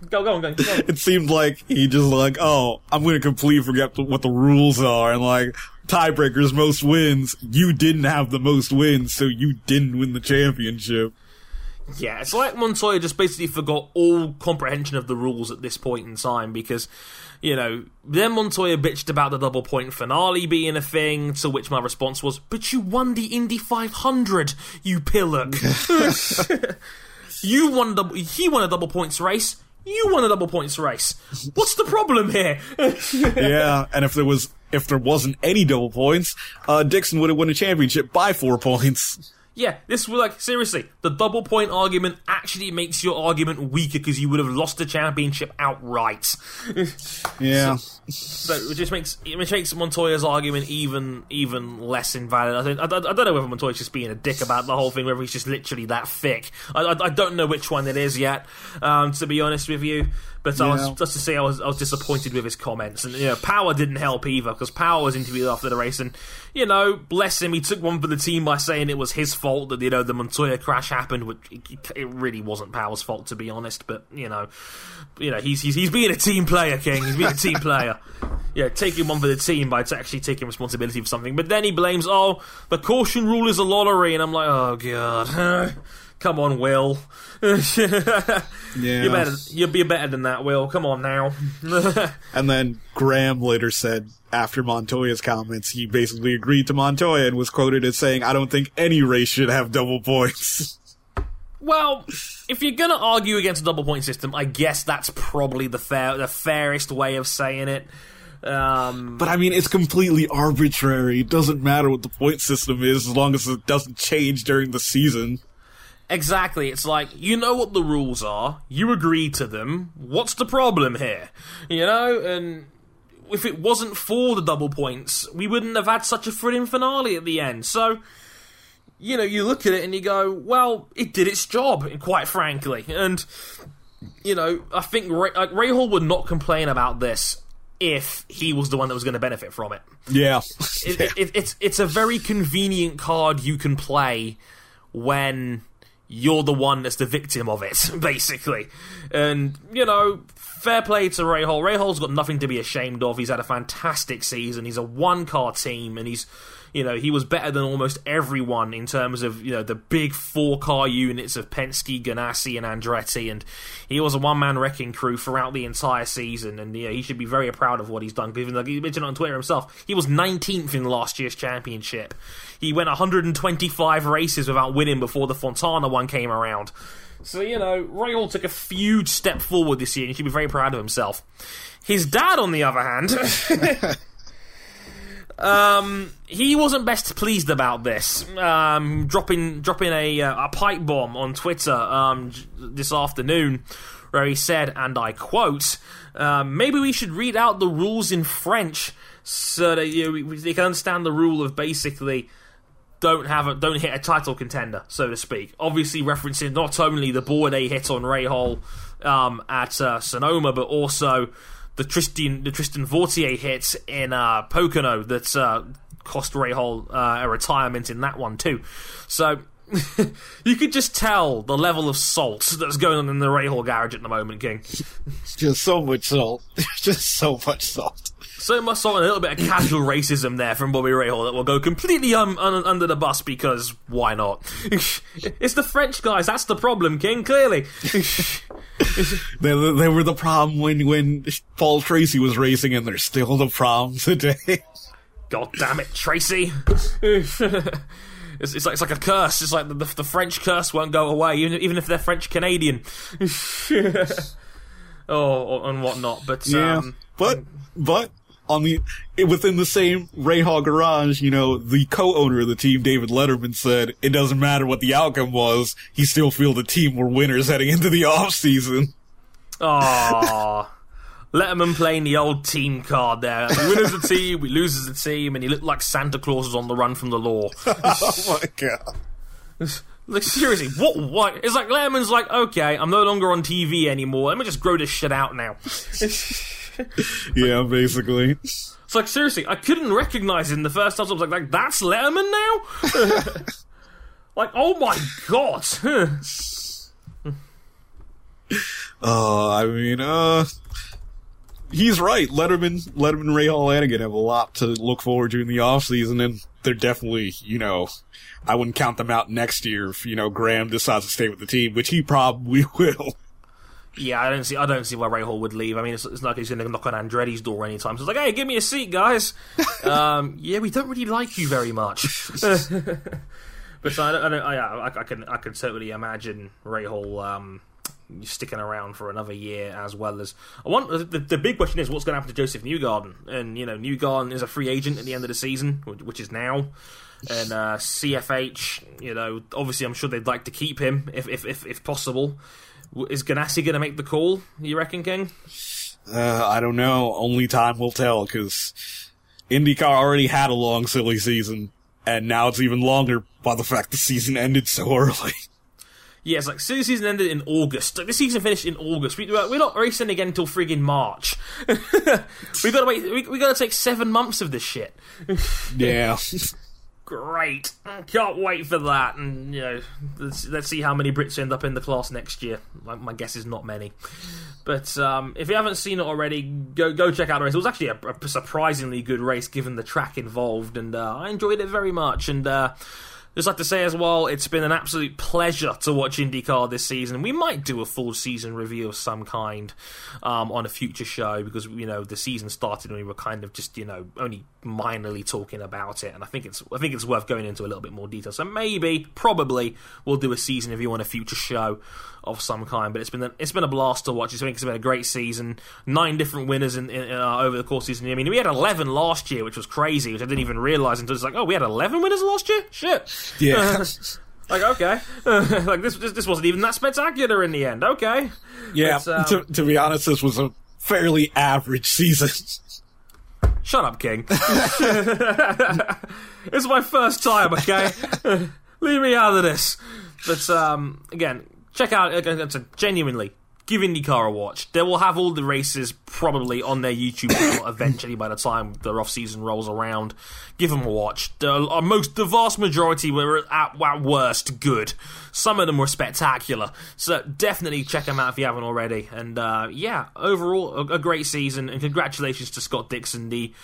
go, go on, go, go on. It seemed like he just like, oh, I'm going to completely forget what the rules are, and like tiebreakers, most wins. You didn't have the most wins, so you didn't win the championship. Yeah, it's like Montoya just basically forgot all comprehension of the rules at this point in time because, you know, then Montoya bitched about the double point finale being a thing, to which my response was, But you won the Indy 500, you pillock. you won double, he won a double points race. You won a double points race. What's the problem here? yeah, and if there was if there wasn't any double points, uh, Dixon would have won a championship by four points. Yeah, this was like seriously. The double point argument actually makes your argument weaker because you would have lost the championship outright. yeah, so, so, it just makes it makes Montoya's argument even even less invalid. I think I, I, I, don't know whether Montoya's just being a dick about the whole thing, whether he's just literally that thick. I, I, I don't know which one it is yet. Um, to be honest with you. But yeah. I was just to say I was I was disappointed with his comments, and you know Power didn't help either because Power was interviewed after the race, and you know bless him, he took one for the team by saying it was his fault that you know the Montoya crash happened, which it really wasn't Power's fault to be honest. But you know, you know he's he's, he's being a team player, King. He's being a team player. Yeah, taking one for the team by actually taking responsibility for something. But then he blames, oh, the caution rule is a lottery, and I'm like, oh god. Come on, Will. yeah. You're better. You'll be better than that, Will. Come on now. and then Graham later said, after Montoya's comments, he basically agreed to Montoya and was quoted as saying, I don't think any race should have double points. Well, if you're gonna argue against a double point system, I guess that's probably the fair, the fairest way of saying it. Um, but I mean, it's completely arbitrary. It doesn't matter what the point system is as long as it doesn't change during the season. Exactly. It's like, you know what the rules are, you agree to them, what's the problem here? You know, and if it wasn't for the double points, we wouldn't have had such a thrilling finale at the end. So, you know, you look at it and you go, well, it did its job, quite frankly. And, you know, I think Ray, like, Rahal would not complain about this if he was the one that was going to benefit from it. Yeah. it, it, it, it's, it's a very convenient card you can play when you're the one that's the victim of it, basically. And, you know, fair play to Rahal. Rahal's got nothing to be ashamed of. He's had a fantastic season. He's a one car team, and he's you know, he was better than almost everyone in terms of, you know, the big four car units of Penske, Ganassi, and Andretti. And he was a one man wrecking crew throughout the entire season. And, you know, he should be very proud of what he's done. Even though he mentioned on Twitter himself, he was 19th in last year's championship. He went 125 races without winning before the Fontana one came around. So, you know, Rahal took a huge step forward this year and he should be very proud of himself. His dad, on the other hand. Um, he wasn't best pleased about this, um, dropping dropping a uh, a pipe bomb on Twitter um, this afternoon, where he said, and I quote, um, "Maybe we should read out the rules in French so that you know, they can understand the rule of basically." Don't have a, don't hit a title contender, so to speak. Obviously, referencing not only the Bourdais hit on Rahal um, at uh, Sonoma, but also the Tristan the Tristan Vautier hit in uh, Pocono that uh, cost Rahal uh, a retirement in that one too. So you could just tell the level of salt that's going on in the Rahal garage at the moment, King. Just so much salt. just so much salt. So much salt and a little bit of casual racism there from Bobby Ray Rahal that will go completely um, un- under the bus because why not? it's the French guys. That's the problem, King. Clearly, they, they were the problem when when Paul Tracy was racing, and they're still the problem today. God damn it, Tracy! it's, it's, like it's like a curse. It's like the, the, the French curse won't go away, even even if they're French Canadian. oh, and whatnot. But yeah, um, but but on the within the same Rahal garage, you know, the co-owner of the team, David Letterman, said it doesn't matter what the outcome was, he still feel the team were winners heading into the off season. Aww. Letterman playing the old team card there. We win as a team, we lose as a team, and he looked like Santa Claus was on the run from the law. oh my god. Like seriously, what? What? It's like Letterman's like, okay, I'm no longer on TV anymore. Let me just grow this shit out now. yeah, basically. It's like seriously, I couldn't recognize him the first time. So I was like, like that's Letterman now. like, oh my god. uh, I mean, uh, he's right. Letterman, Letterman, Rahal, Lanigan have a lot to look forward to in the off season, and they're definitely, you know, I wouldn't count them out next year if you know Graham decides to stay with the team, which he probably will. Yeah, I don't see. I don't see why Rahal would leave. I mean, it's, it's not like he's going to knock on Andretti's door anytime. So it's like, hey, give me a seat, guys. um, yeah, we don't really like you very much. but I, don't, I, don't, I, I, can I can certainly imagine Rahal um, sticking around for another year as well as I want. The, the big question is what's going to happen to Joseph Newgarden, and you know Newgarden is a free agent at the end of the season, which is now. And uh, CFH, you know, obviously, I'm sure they'd like to keep him if if if, if possible. Is Ganassi going to make the call? You reckon, King? Uh, I don't know. Only time will tell because IndyCar already had a long, silly season, and now it's even longer by the fact the season ended so early. Yeah, it's like season ended in August. Like, this season finished in August. We, we're not racing again until friggin' March. we got to wait. We, we got to take seven months of this shit. yeah great. Can't wait for that. And you know, let's, let's see how many Brits end up in the class next year. My, my guess is not many. But um, if you haven't seen it already, go go check out the race. It was actually a, a surprisingly good race given the track involved, and uh, I enjoyed it very much. And uh, just like to say as well, it's been an absolute pleasure to watch IndyCar this season. We might do a full season review of some kind um, on a future show because you know the season started and we were kind of just you know only minorly talking about it, and I think it's I think it's worth going into a little bit more detail. So maybe, probably, we'll do a season review on a future show of some kind. But it's been a, it's been a blast to watch. It's been, it's been a great season. Nine different winners in, in uh, over the course of the season. I mean, we had eleven last year, which was crazy, which I didn't even realize until it's like, oh, we had eleven winners last year. Shit. Yeah. like okay, like this, this, this wasn't even that spectacular in the end. Okay. Yeah. But, um, to, to be honest, this was a fairly average season. Shut up, King. it's my first time, okay? Leave me out of this. But um, again, check out. It's a genuinely give IndyCar a watch. They will have all the races probably on their YouTube channel eventually by the time the off season rolls around. Give them a watch. The uh, most, the vast majority were at, at worst good. Some of them were spectacular. So definitely check them out if you haven't already. And uh, yeah, overall a, a great season. And congratulations to Scott Dixon, the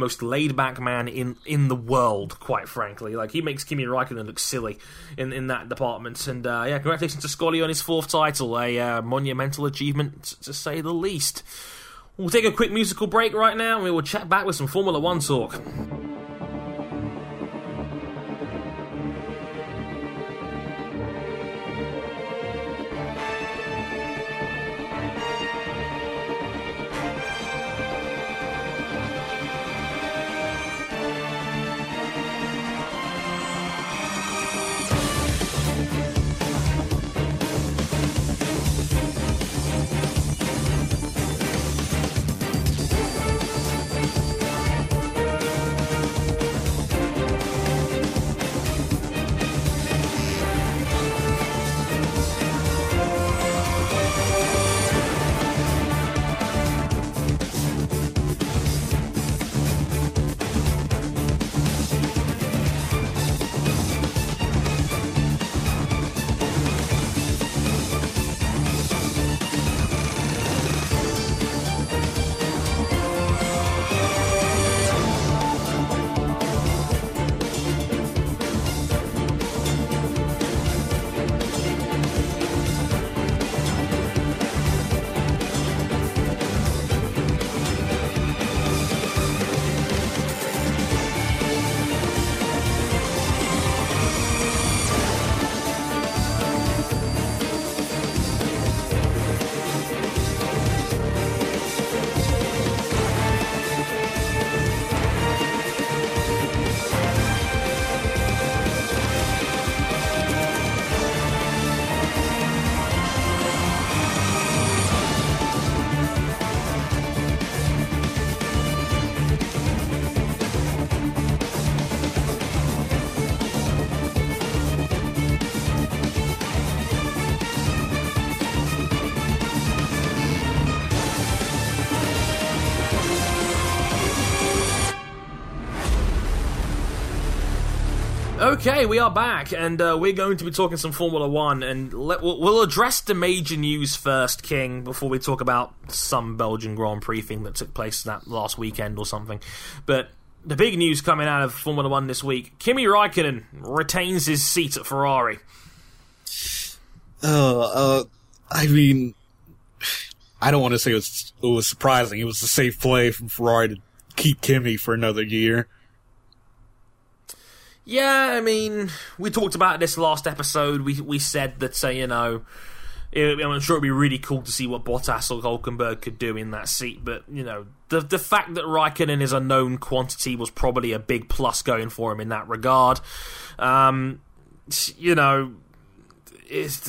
most laid back man in in the world, quite frankly. Like he makes Kimi Raikkonen look silly in in that department. And uh, yeah, congratulations to Scully on his fourth title, a uh, monumental achievement to say the least. We'll take a quick musical break right now, and we will chat back with some Formula One talk. Okay, we are back, and uh, we're going to be talking some Formula One, and let, we'll, address the major news first, King, before we talk about some Belgian Grand Prix thing that took place that last weekend or something. But the big news coming out of Formula One this week: Kimi Raikkonen retains his seat at Ferrari. Uh, uh, I mean, I don't want to say it was, it was surprising. It was a safe play from Ferrari to keep Kimi for another year. Yeah, I mean, we talked about this last episode. We we said that, uh, you know, it, I'm sure it'd be really cool to see what Bottas or Hulkenberg could do in that seat. But you know, the the fact that Raikkonen is a known quantity was probably a big plus going for him in that regard. Um, you know,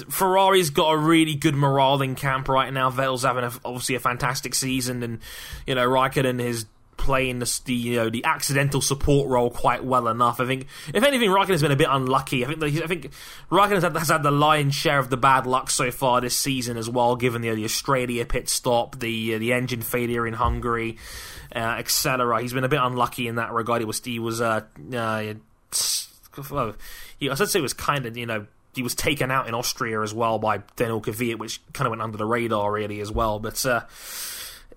Ferrari's got a really good morale in camp right now. Vettel's having a, obviously a fantastic season, and you know Raikkonen is playing the, you know the accidental support role quite well enough. I think if anything, Raikkonen's been a bit unlucky. I think the, I think Raikkonen has had, has had the lion's share of the bad luck so far this season as well, given the, the Australia pit stop, the uh, the engine failure in Hungary, uh, etc. He's been a bit unlucky in that regard. He was he was uh, uh I say it was kind of you know he was taken out in Austria as well by Daniel Kvyat, which kind of went under the radar really as well. But uh,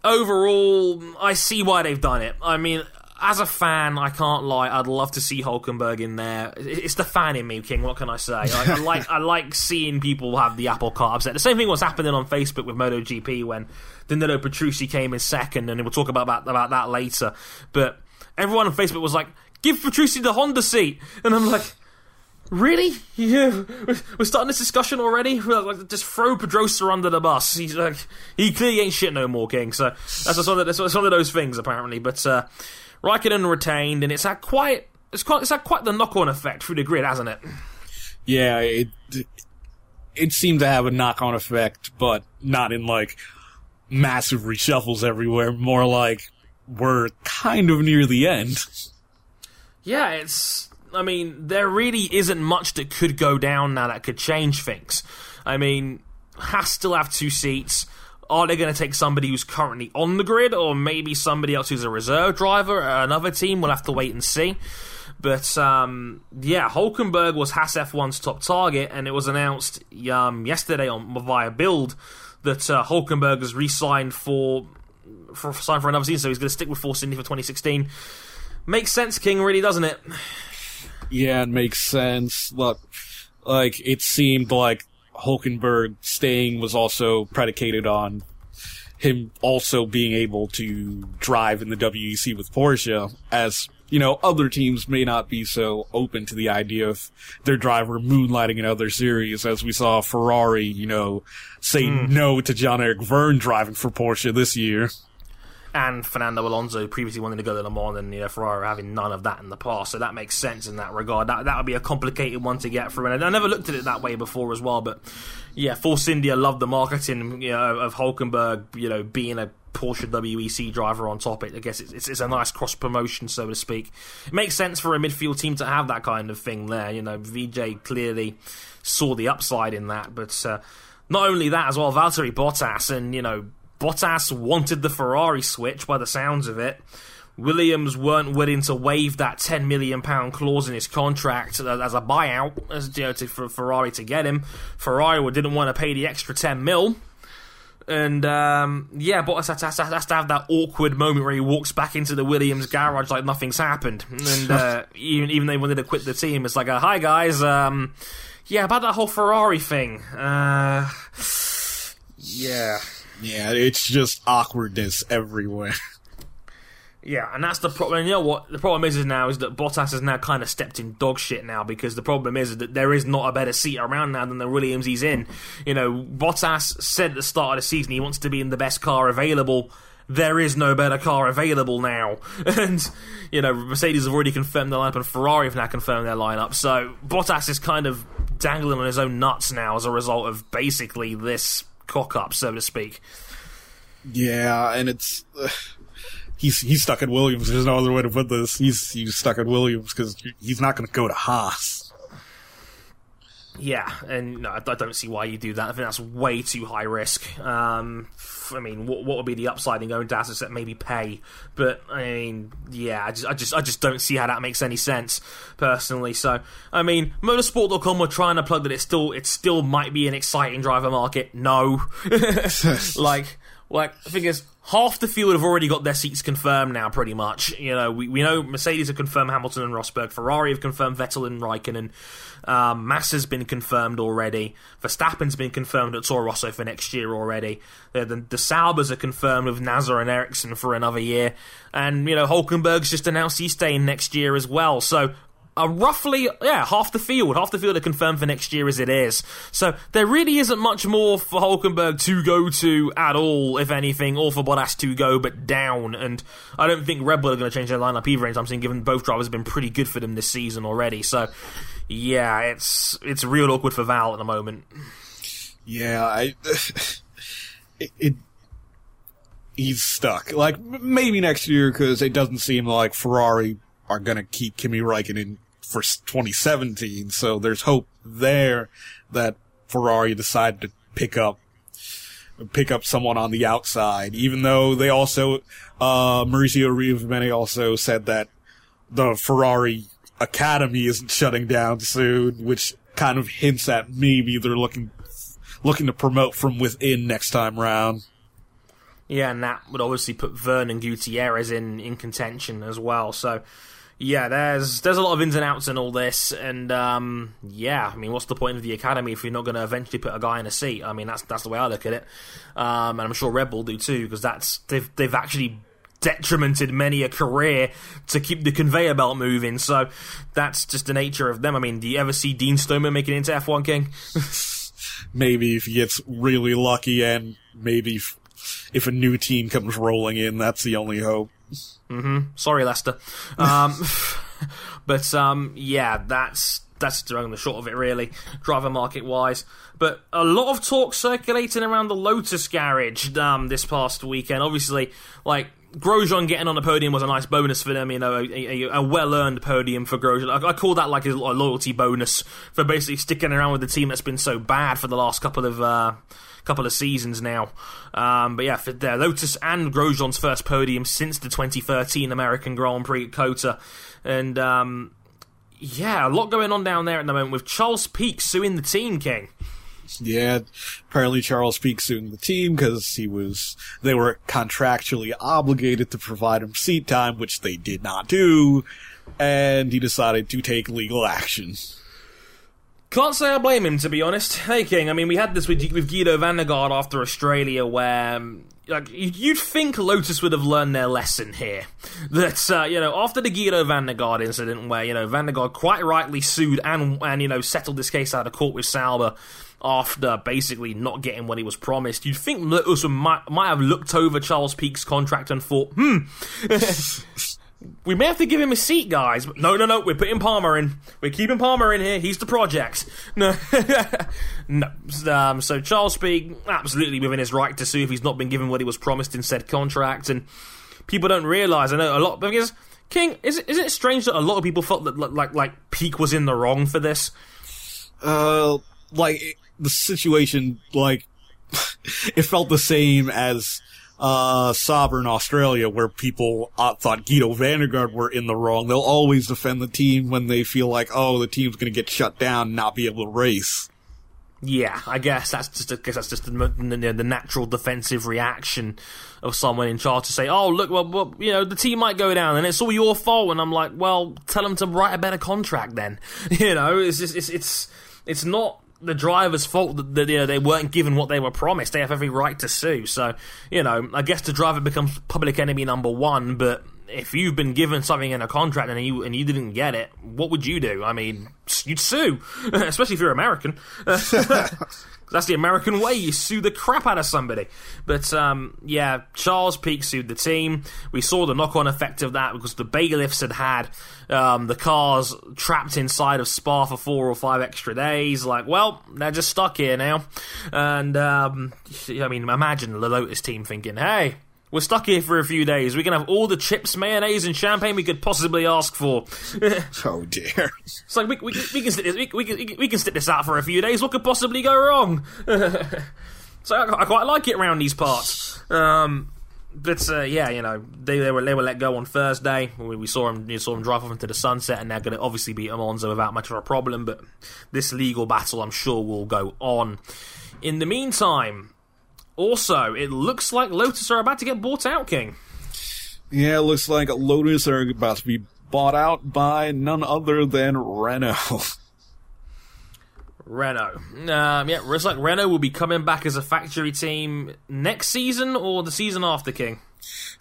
overall, I see why they've done it. I mean, as a fan, I can't lie. I'd love to see Hulkenberg in there. It's the fan in me, King. What can I say? Like, I like I like seeing people have the apple cart upset. The same thing was happening on Facebook with MotoGP when Danilo Petrucci came in second, and we'll talk about about, about that later. But everyone on Facebook was like, "Give Petrucci the Honda seat," and I'm like. Really? Yeah, we're starting this discussion already. Like, just throw Pedrosa under the bus. He's like, he clearly ain't shit no more, King. So that's one of, that's one of those things, apparently. But uh, Raikkonen retained, and it's had quite, it's quite, it's had quite the knock-on effect through the grid, hasn't it? Yeah, it it seemed to have a knock-on effect, but not in like massive reshuffles everywhere. More like we're kind of near the end. Yeah, it's I mean, there really isn't much that could go down now that could change things. I mean, Haas still have two seats. Are they going to take somebody who's currently on the grid, or maybe somebody else who's a reserve driver at another team? We'll have to wait and see. But um, yeah, Hulkenberg was Haas F1's top target, and it was announced um, yesterday on via Bild that uh, Hulkenberg has re-signed for for signed for another season, so he's going to stick with Force India for 2016. Makes sense, King, really, doesn't it? Yeah, it makes sense. Look, like it seemed like Hulkenberg staying was also predicated on him also being able to drive in the WEC with Porsche, as you know, other teams may not be so open to the idea of their driver moonlighting in other series, as we saw Ferrari, you know, say mm. no to Jean-Eric Vergne driving for Porsche this year and Fernando Alonso previously wanting to go to Le Mans, and you know, Ferrari having none of that in the past. So that makes sense in that regard. That that would be a complicated one to get through, and I never looked at it that way before as well. But yeah, Force India loved the marketing you know, of Hulkenberg, you know, being a Porsche WEC driver on top. It I guess it's, it's a nice cross promotion, so to speak. It makes sense for a midfield team to have that kind of thing there. You know, VJ clearly saw the upside in that, but. Uh, not only that as well, Valtteri Bottas and you know Bottas wanted the Ferrari switch by the sounds of it. Williams weren't willing to waive that ten million pound clause in his contract as a buyout, as you know, to, for Ferrari to get him. Ferrari didn't want to pay the extra ten mil, and um, yeah, Bottas has, has, has, to have that awkward moment where he walks back into the Williams garage like nothing's happened, and uh, even even they wanted to quit the team, it's like, uh, "Hi guys, um, yeah, about that whole Ferrari thing." Uh, yeah. Yeah, it's just awkwardness everywhere. Yeah, and that's the problem. You know what? The problem is, is now is that Bottas has now kind of stepped in dog shit now because the problem is that there is not a better seat around now than the Williams he's in. You know, Bottas said at the start of the season he wants to be in the best car available. There is no better car available now, and you know Mercedes have already confirmed their lineup, and Ferrari have now confirmed their lineup. So Bottas is kind of dangling on his own nuts now as a result of basically this cock up, so to speak. Yeah, and it's uh, he's he's stuck at Williams. There's no other way to put this. He's he's stuck at Williams because he's not going to go to Haas. Yeah, and no, I don't see why you do that. I think that's way too high risk. Um, I mean, what, what would be the upside in going to assets that maybe pay? But I mean, yeah, I just, I just, I just don't see how that makes any sense personally. So, I mean, Motorsport.com were trying to plug that it still, it still might be an exciting driver market. No, like, like the thing is, half the field have already got their seats confirmed now, pretty much. You know, we, we know Mercedes have confirmed Hamilton and Rosberg, Ferrari have confirmed Vettel and Raikkonen, um, Massa's been confirmed already, Verstappen's been confirmed at Toro Rosso for next year already. The, the, the Saubers are confirmed with Nasr and Ericsson for another year, and you know Hulkenberg's just announced he's staying next year as well. So uh, roughly, yeah, half the field. Half the field are confirmed for next year as it is. So there really isn't much more for Hulkenberg to go to at all, if anything, or for Bottas to go, but down. And I don't think Red Bull are going to change their lineup either anytime soon, given both drivers have been pretty good for them this season already. So, yeah, it's it's real awkward for Val at the moment. Yeah, I. it, it he's stuck. Like maybe next year because it doesn't seem like Ferrari are going to keep Kimi Raikkonen for 2017. So there's hope there that Ferrari decided to pick up pick up someone on the outside, even though they also uh, Maurizio Arrivabene also said that the Ferrari Academy isn't shutting down soon, which kind of hints at maybe they're looking looking to promote from within next time round. Yeah, and that would obviously put Vernon Gutierrez in in contention as well. So yeah, there's there's a lot of ins and outs in all this, and um, yeah, I mean, what's the point of the academy if you're not going to eventually put a guy in a seat? I mean, that's that's the way I look at it, um, and I'm sure Red Bull do too, because that's they've they've actually detrimented many a career to keep the conveyor belt moving. So that's just the nature of them. I mean, do you ever see Dean Stoneman making it into F1 King? maybe if he gets really lucky, and maybe if, if a new team comes rolling in, that's the only hope. Mm-hmm. Sorry, Lester. Um, but um, yeah, that's that's the the short of it, really, driver market wise. But a lot of talk circulating around the Lotus garage um, this past weekend. Obviously, like Grosjean getting on the podium was a nice bonus for them, you know, a, a, a well earned podium for Grosjean. I, I, call that like a, loyalty bonus for basically sticking around with the team that's been so bad for the last couple of uh, couple of seasons now. Um, but yeah, for their Lotus and Grosjean's first podium since the 2013 American Grand Prix at COTA. And um, yeah, a lot going on down there at the moment with Charles Pic suing the team, King. Yeah, apparently Charles Pic suing the team because he was they were contractually obligated to provide him seat time, which they did not do, and he decided to take legal action. Can't say I blame him, to be honest. Hey, King. I mean, we had this with, with Giedo van der Garde after Australia, where um, like you'd think Lotus would have learned their lesson here. That uh, you know, after the Giedo van der Garde incident, where you know van der Garde quite rightly sued and and you know settled this case out of court with Sauber after basically not getting what he was promised, you'd think Lotus might might have looked over Charles Pic's contract and thought, hmm. we may have to give him a seat, guys. No, no, no. We're putting Palmer in. We're keeping Palmer in here. He's the project. No, no. Um, so Charles Pic absolutely within his right to sue if he's not been given what he was promised in said contract. And people don't realise. I know a lot because King. Is it, is it strange that a lot of people felt that like like Pic was in the wrong for this? Uh, like the situation, like it felt the same as uh, sovereign Australia where people uh, thought Giedo van der Garde were in the wrong. They'll always defend the team when they feel like, oh, the team's going to get shut down not be able to race. Yeah, I guess that's just I guess that's just the, the, the, natural defensive reaction of someone in charge to say, "Oh, look, well, well, you know, the team might go down, and it's all your fault." And I'm like, "Well, tell them to write a better contract, then." You know, it's just, it's it's it's not the driver's fault that, that you know, they weren't given what they were promised. They have every right to sue. So, you know, I guess the driver becomes public enemy number one. But if you've been given something in a contract and you and you didn't get it, what would you do? I mean, you'd sue, especially if you're American. That's the American way. You sue the crap out of somebody. But um, yeah, Charles Pic sued the team. We saw the knock on effect of that because the bailiffs had had um, the cars trapped inside of Spa for four or five extra days. Like, well, they're just stuck here now. And um, I mean, imagine the Lotus team thinking, hey, we're stuck here for a few days. We can have all the chips, mayonnaise, and champagne we could possibly ask for. oh dear! It's like we, we, we can stick this, we, we, we can stick this out for a few days. What could possibly go wrong? so I, I quite like it around these parts. Um, but uh, yeah, you know they, they were they were let go on Thursday. We, we saw him you saw him drive off into the sunset, and they're going to obviously beat Monza without much of a problem. But this legal battle, I'm sure, will go on. In the meantime, also it looks like Lotus are about to get bought out, King. Yeah, it looks like Lotus are about to be bought out by none other than Renault. Renault. Um, yeah, looks like Renault will be coming back as a factory team next season or the season after, King.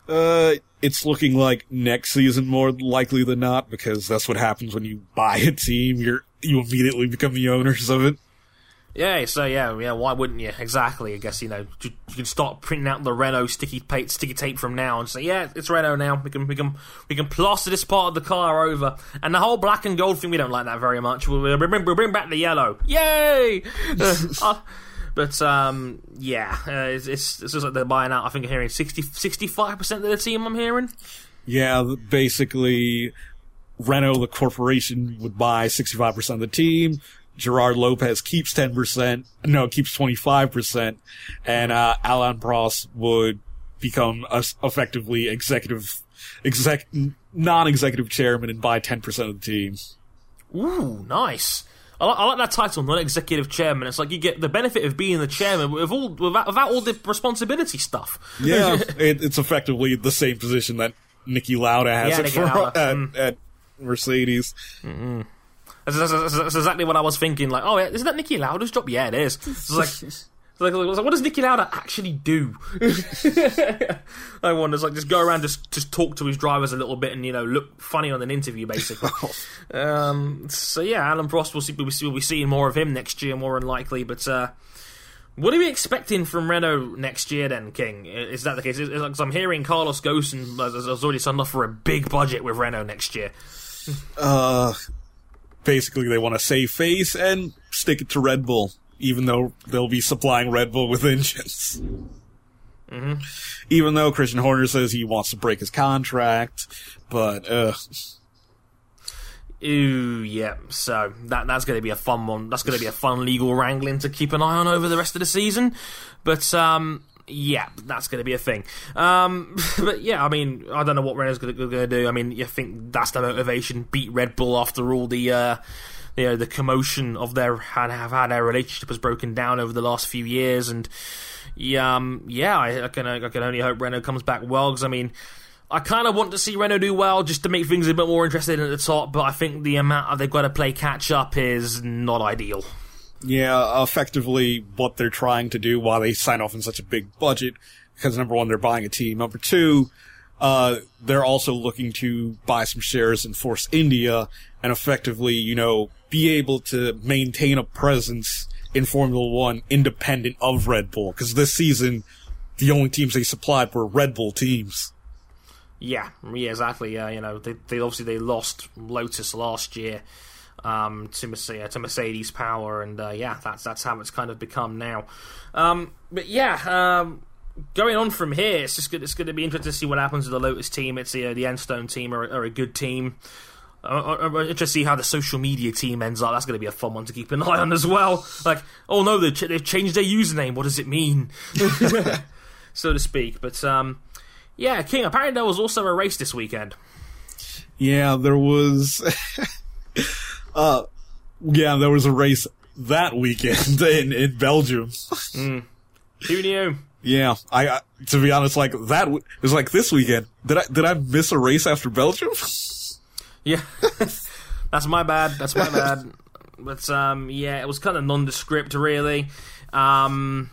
Uh, it's looking like next season more likely than not because that's what happens when you buy a team. You're you immediately become the owners of it. Yeah, so yeah, yeah. Why wouldn't you? Exactly. I guess you know you, you can start printing out the Renault sticky tape, sticky tape from now and say, yeah, it's Renault now. We can we can we can plaster this part of the car over, and the whole black and gold thing. We don't like that very much. We'll, we'll, bring, we'll bring back the yellow. Yay! uh, but um, yeah, uh, it's, it's it's just like they're buying out. I think I'm hearing 65 percent of the team. I'm hearing. Yeah, basically, Renault, the corporation, would buy 65% of the team. Gerard Lopez keeps 10%, no, keeps 25%, and, uh, Alain Prost would become a, effectively executive, exec, non-executive chairman and buy 10% of the team. Ooh, nice. I like, I like that title, non-executive chairman. It's like you get the benefit of being the chairman with all without, without all the responsibility stuff. Yeah, it, it's effectively the same position that Niki Lauda has Yeah, Niki for, at, Mm. at Mercedes. That's, that's- that's- that's exactly what I was thinking. Like, oh, yeah, isn't that Niki Lauda's job? Yeah, it is. It's like, it's like, it's like, what does Niki Lauda actually do? I wonder. It's like just go around, just just talk to his drivers a little bit, and you know, look funny on an interview, basically. um, so yeah, Alain Prost. We'll see. We'll, see, we'll be seeing more of him next year, more than likely. But uh, what are we expecting from Renault next year, then, King? Is that the case? Because I'm hearing Carlos Ghosn has, has already signed off for a big budget with Renault next year. Uh, basically they want to save face and stick it to Red Bull, even though they'll be supplying Red Bull with engines. Mm-hmm. Even though Christian Horner says he wants to break his contract, but uh, Ooh, yeah. So that that's going to be a fun one. That's going to be a fun legal wrangling to keep an eye on over the rest of the season. But um, yeah, that's going to be a thing. Um, but yeah, I mean, I don't know what Renault's going to do. I mean, you think that's the motivation? Beat Red Bull after all the. Uh, you know, the commotion of their have had their relationship has broken down over the last few years, and yeah, um, yeah, I, I can I can only hope Renault comes back well because I mean, I kind of want to see Renault do well just to make things a bit more interesting at the top, but I think the amount they've got to play catch up is not ideal. Yeah, effectively what they're trying to do while they sign off on such a big budget, because number one, they're buying a team. Number two, uh, they're also looking to buy some shares in Force India and effectively, you know, be able to maintain a presence in Formula One independent of Red Bull. Because this season, the only teams they supplied were Red Bull teams. Yeah, yeah, exactly. Yeah, you know, they, they obviously they lost Lotus last year um, to Mercedes, to Mercedes Power, and uh, yeah, that's that's how it's kind of become now. Um, but yeah, um, going on from here, it's just good, it's going to be interesting to see what happens with the Lotus team. It's the uh, the Enstone team are, are a good team. Uh, I'm to see how the social media team ends up. That's going to be a fun one to keep an eye on as well. Like, oh no, they've, ch- they've changed their username. What does it mean, so to speak? But um, yeah, King. Apparently, there was also a race this weekend. Yeah, there was, uh, yeah, there was a race that weekend in, in Belgium. Who knew? Yeah, I, I to be honest, like that w- it was like this weekend. Did I did I miss a race after Belgium? Yeah, that's my bad. That's my bad. But um, yeah, it was kind of nondescript, really. Um,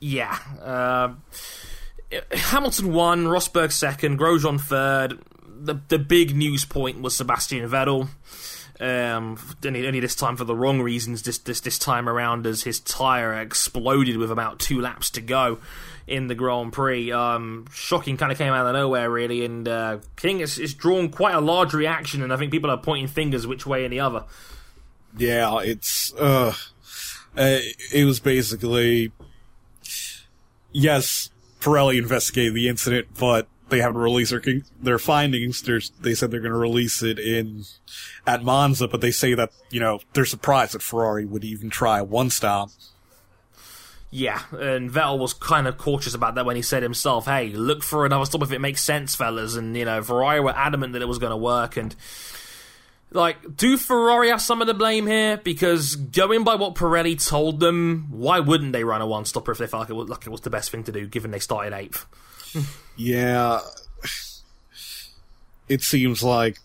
yeah, uh, Hamilton won, Rosberg second, Grosjean third. The the big news point was Sebastian Vettel. Um, only, only this time for the wrong reasons. This this this time around, as his tire exploded with about two laps to go in the Grand Prix. Um, shocking, kind of came out of nowhere, really. And uh, King has, has drawn quite a large reaction, and I think people are pointing fingers which way and the other. yeah, it's uh, uh, it was basically yes, Pirelli investigated the incident, but they haven't released their their findings. There's, they said they're going to release it in at Monza, but they say that you know they're surprised that Ferrari would even try one stop. yeah, and Vettel was kind of cautious about that when he said himself, "Hey, look for another stop if it makes sense, fellas." And you know, Ferrari were adamant that it was going to work, and like, do Ferrari have some of the blame here? Because going by what Pirelli told them, why wouldn't they run a one stopper if they felt like it, was, like it was the best thing to do, given they started eighth? yeah, it seems like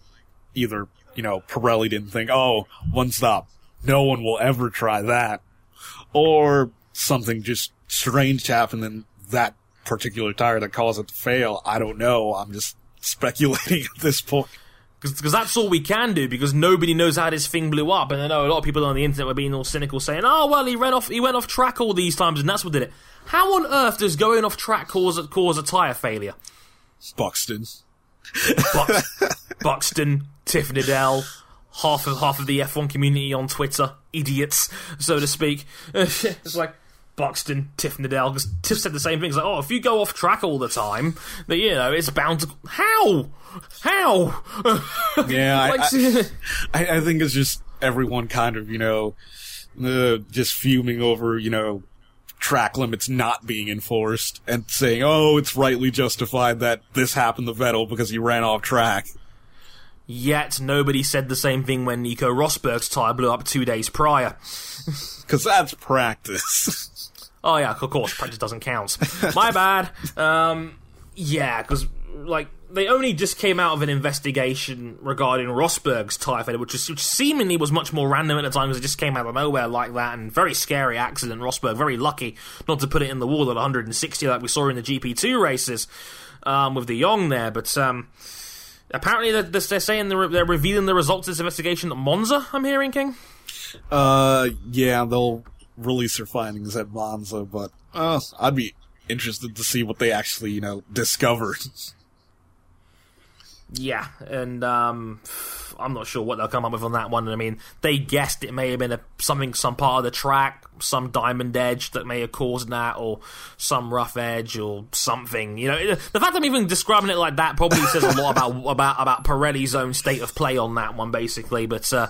either you know Pirelli didn't think, oh, one stop, no one will ever try that, or something just strange happened in that particular tire that caused it to fail. I don't know. I'm just speculating at this point. Because that's all we can do, because nobody knows how this thing blew up. And I know a lot of people on the internet were being all cynical, saying, oh, well, he ran off, he went off track all these times, and that's what did it. How on earth does going off track cause, cause a tyre failure? Buxton. Bux, Buxton, Tiff Needell, half of half of the F1 community on Twitter, idiots, so to speak. it's like Buxton, Tiff Needell, because Tiff said the same thing. It's like, oh, if you go off track all the time, that you know it's bound to. How? How? Yeah, like, I, I, I, think it's just everyone kind of you know uh, just fuming over you know track limits not being enforced and saying, oh, it's rightly justified that this happened to Vettel because he ran off track. Yet nobody said the same thing when Nico Rosberg's tyre blew up two days prior. Because that's practice. Oh yeah, of course, practice doesn't count. My bad. Um, yeah, because like they only just came out of an investigation regarding Rosberg's tyre failure, which, which seemingly was much more random at the time because it just came out of nowhere like that, and very scary accident. Rosberg very lucky not to put it in the wall at 160 like we saw in the GP2 races um, with the Young there, but. Um, apparently, they're, they're saying they're, they're revealing the results of this investigation at Monza. I'm hearing, King. Uh, yeah, they'll release their findings at Monza, but uh, I'd be interested to see what they actually, you know, discovered. Yeah, and um, I'm not sure what they'll come up with on that one. I mean, they guessed it may have been a, something, some part of the track, some diamond edge that may have caused that, or some rough edge, or something. You know, the fact I'm even describing it like that probably says a lot about about about Pirelli's own state of play on that one, basically. But uh,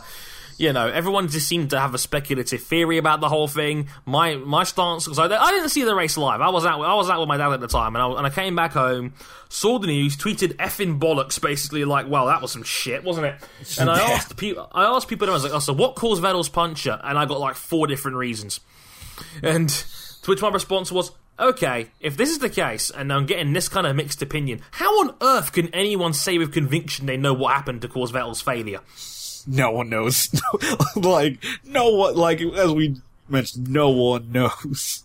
you know, everyone just seemed to have a speculative theory about the whole thing. My my stance was I, I didn't see the race live. I was out I was out with my dad at the time, and I, and I came back home, saw the news, tweeted effing bollocks, basically like, well, that was some shit, wasn't it? And I asked people, I asked people, I was like, oh, so what caused Vettel's puncture? And I got like four different reasons, and to which my response was, okay, if this is the case, and I'm getting this kind of mixed opinion, how on earth can anyone say with conviction they know what happened to cause Vettel's failure? No one knows. like, no one, like, as we mentioned, no one knows.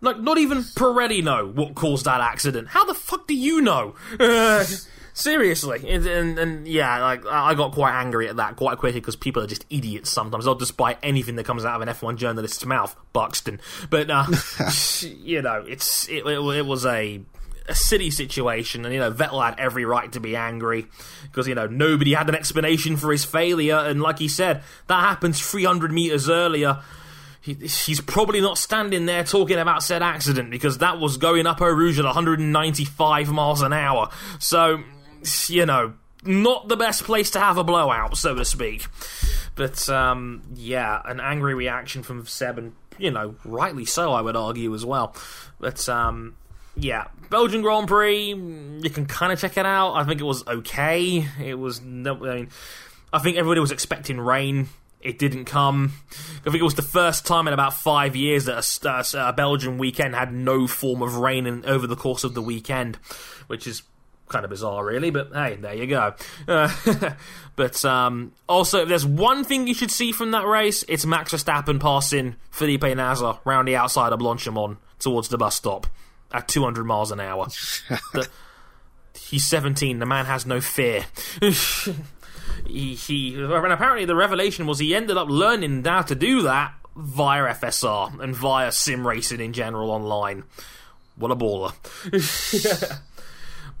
Like, not even Pirelli know what caused that accident. How the fuck do you know? Seriously. And, and, and, yeah, like, I got quite angry at that quite quickly because people are just idiots sometimes. They'll just buy anything that comes out of an F1 journalist's mouth. Buxton. But, uh, you know, it's, it, it, it was a a city situation, and you know Vettel had every right to be angry because you know nobody had an explanation for his failure, and like he said, that happens 300 meters earlier. He, he's probably not standing there talking about said accident because that was going up Eau Rouge at 195 miles an hour. So, you know, not the best place to have a blowout, so to speak. But um, yeah, an angry reaction from Seb, and you know, rightly so, I would argue as well. But um, yeah, Belgian Grand Prix, you can kind of check it out. I think it was okay. It was no, I mean, I think everybody was expecting rain. It didn't come. I think it was the first time in about five years that a, a Belgian weekend had no form of rain in, over the course of the weekend, which is kind of bizarre, really. But hey, there you go. Uh, but um, also, if there's one thing you should see from that race, it's Max Verstappen passing Felipe Nasr round the outside of Blanchimont towards the bus stop at 200 miles an hour. the, he's 17. The man has no fear. he, he, and apparently the revelation was he ended up learning how to do that via FSR and via sim racing in general online. What a baller.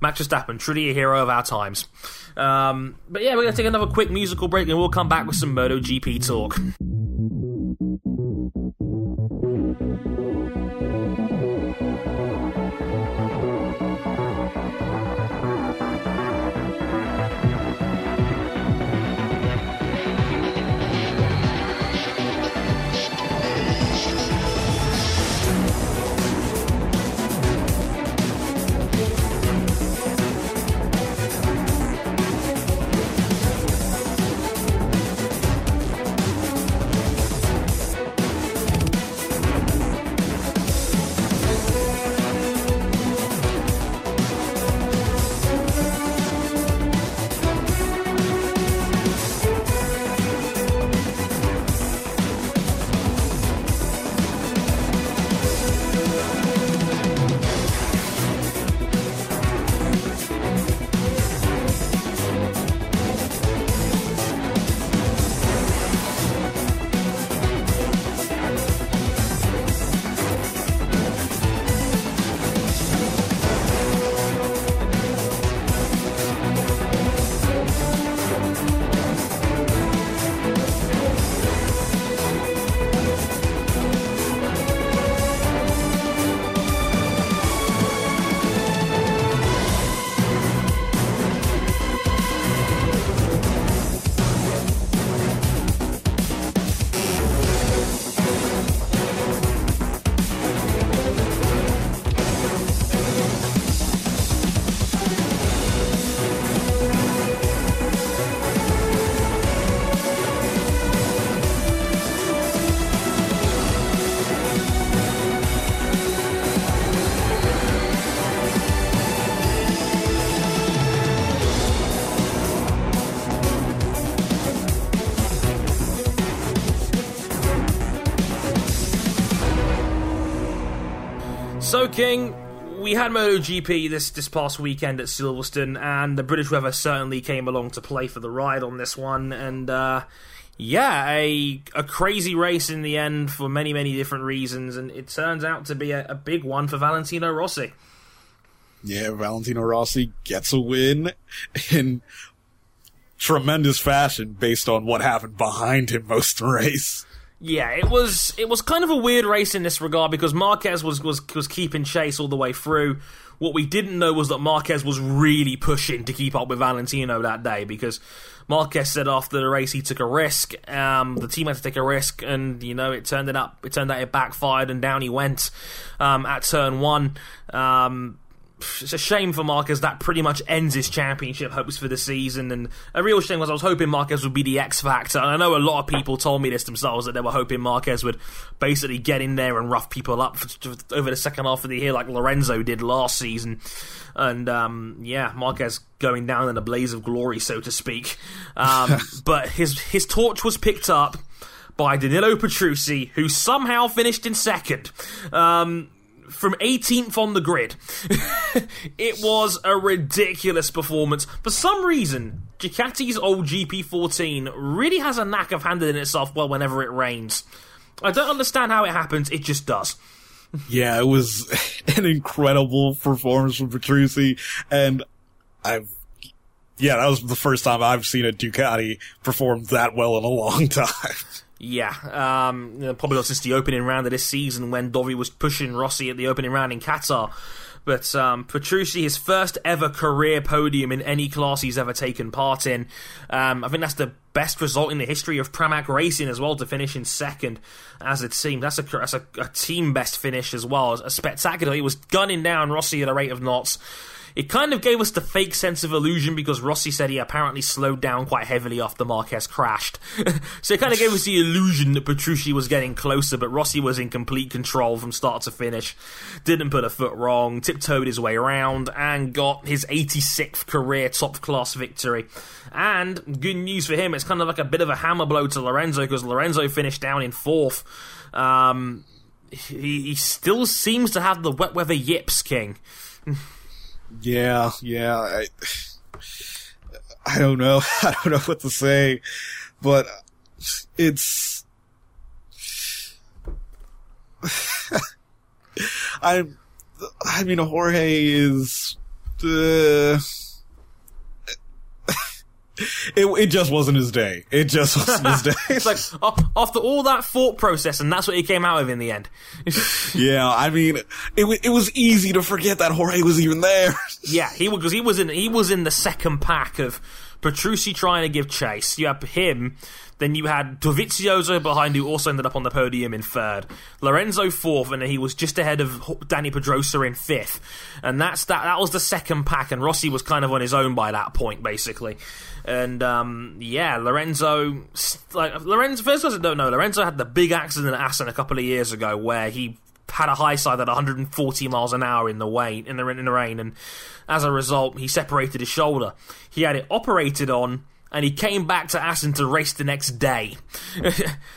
Max Verstappen, truly a hero of our times. Um, but yeah, we're going to take another quick musical break and we'll come back with some MotoGP talk. King, we had MotoGP this this past weekend at Silverstone, and the British weather certainly came along to play for the ride on this one. And uh, yeah, a a crazy race in the end for many many different reasons, and it turns out to be a, a big one for Valentino Rossi. Yeah, Valentino Rossi gets a win in tremendous fashion based on what happened behind him most of the race. Yeah, it was it was kind of a weird race in this regard because Marquez was was was keeping chase all the way through. What we didn't know was that Marquez was really pushing to keep up with Valentino that day because Marquez said after the race he took a risk. Um, the team had to take a risk, and you know it turned it up. It turned out it backfired, and down he went um, at turn one. Um, it's a shame for Marquez that pretty much ends his championship hopes for the season, and a real shame was I was hoping Marquez would be the X factor. And I know a lot of people told me this themselves that they were hoping Marquez would basically get in there and rough people up for, over the second half of the year, like Lorenzo did last season. And um, yeah, Marquez going down in a blaze of glory, so to speak. Um, but his his torch was picked up by Danilo Petrucci, who somehow finished in second. Um, from 18th on the grid. it was a ridiculous performance. For some reason, Ducati's old GP14 really has a knack of handling itself well whenever it rains. I don't understand how it happens, it just does. Yeah, it was an incredible performance from Petrucci, and I've yeah, that was the first time I've seen a Ducati perform that well in a long time. Yeah, um, probably since the opening round of this season when Dovi was pushing Rossi at the opening round in Qatar. But um, Petrucci, his first ever career podium in any class he's ever taken part in. Um, I think that's the best result in the history of Pramac racing as well to finish in second, as it seemed. That's a, that's a, a team best finish as well. A spectacular. He was gunning down Rossi at a rate of knots. It kind of gave us the fake sense of illusion because Rossi said he apparently slowed down quite heavily after Marquez crashed. so it kind of gave us the illusion that Petrucci was getting closer, but Rossi was in complete control from start to finish. Didn't put a foot wrong, tiptoed his way around, and got his 86th career top class victory. And good news for him, it's kind of like a bit of a hammer blow to Lorenzo because Lorenzo finished down in fourth. Um, he, he still seems to have the wet weather yips, King. Yeah, yeah. I, I don't know. I don't know what to say, but it's. I, I mean, Jorge is. Uh, it, it just wasn't his day. It just wasn't his day. it's like after all that thought process, and that's what he came out of in the end. yeah, I mean, it it was easy to forget that Jorge was even there. yeah, he because he was in he was in the second pack of Petrucci trying to give chase. You have him. Then you had Dovizioso behind, who also ended up on the podium in third. Lorenzo fourth, and he was just ahead of Dani Pedrosa in fifth. And that's that. That was the second pack, and Rossi was kind of on his own by that point, basically. And um, yeah, Lorenzo, like Lorenzo, first that don't know, Lorenzo had the big accident at Assen a couple of years ago where he had a high side at 140 miles an hour in the rain, in the, in the rain, and as a result, he separated his shoulder. He had it operated on and he came back to Assen to race the next day.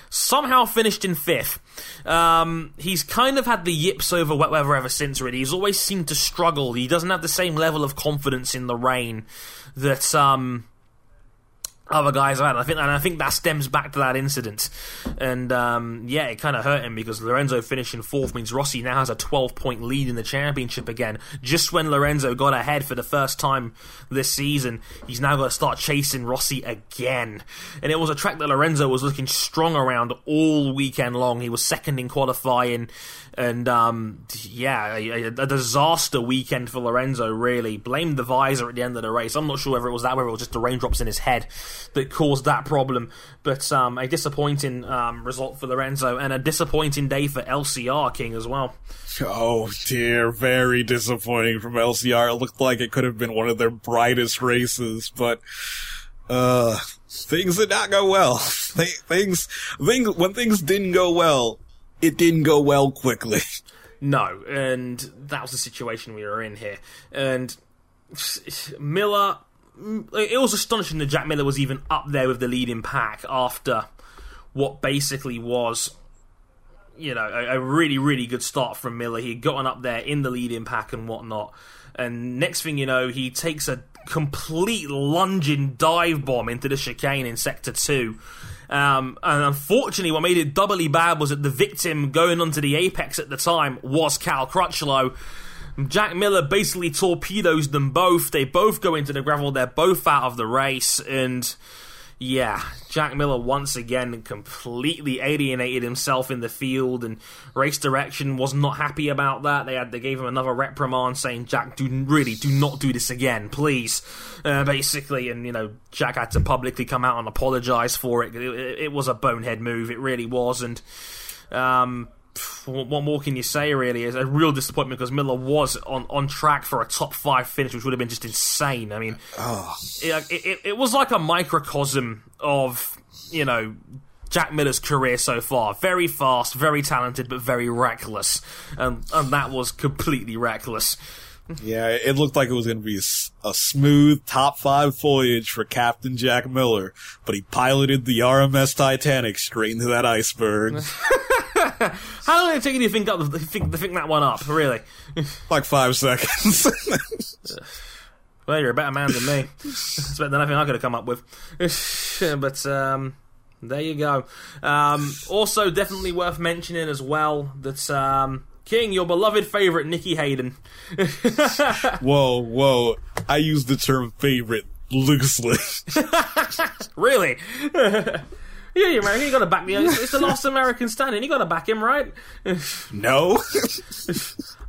Somehow finished in fifth. Um, he's kind of had the yips over wet weather ever since, really. He's always seemed to struggle. He doesn't have the same level of confidence in the rain that um, other guys had. I think, and I think that stems back to that incident. And um, yeah, it kind of hurt him because Lorenzo finishing fourth means Rossi now has a 12 point lead in the championship again. Just when Lorenzo got ahead for the first time this season, he's now got to start chasing Rossi again. And it was a track that Lorenzo was looking strong around all weekend long. He was second in qualifying. And um, yeah, a, a, disaster weekend for Lorenzo. Really blamed the visor at the end of the race. I'm not sure whether it was that, whether it was just the raindrops in his head that caused that problem. But um, a disappointing um, result for Lorenzo and a disappointing day for LCR King as well. Oh dear, very disappointing from LCR. It looked like it could have been one of their brightest races, but uh, things did not go well. things, things, when things didn't go well, it didn't go well quickly. No, and that was the situation we were in here. And Miller, it was astonishing that Jack Miller was even up there with the leading pack after what basically was you know, a, a really, really good start from Miller. He had gotten up there in the leading pack and whatnot. And next thing you know, he takes a complete lunging dive bomb into the chicane in Sector 2. Um, and unfortunately, what made it doubly bad was that the victim going onto the apex at the time was Cal Crutchlow. Jack Miller basically torpedoes them both. They both go into the gravel. They're both out of the race. And yeah, Jack Miller once again completely alienated himself in the field, and race direction was not happy about that. They had they gave him another reprimand, saying, "Jack, do really do not do this again, please." Uh, basically, and you know, Jack had to publicly come out and apologize for it. It, it, was a bonehead move, it really was, and um, what more can you say? Really, is a real disappointment because Miller was on, on track for a top five finish, which would have been just insane. I mean, Oh, it, it, it was like a microcosm of you know Jack Miller's career so far. Very fast, very talented, but very reckless, and and that was completely reckless. yeah, it looked like it was going to be a smooth top five voyage for Captain Jack Miller, but he piloted the RMS Titanic straight into that iceberg. How long did it take you to think up think, think that one up? Really? like five seconds. Well, you're a better man than me. It's better than anything I could have come up with. but um, there you go. Um, also, definitely worth mentioning as well that um, King, your beloved favourite Nicky Hayden. whoa, whoa. I use the term favorite loosely. really? Yeah, you're American. You got to back me. It's, it's the last American standing. You got to back him, right? no.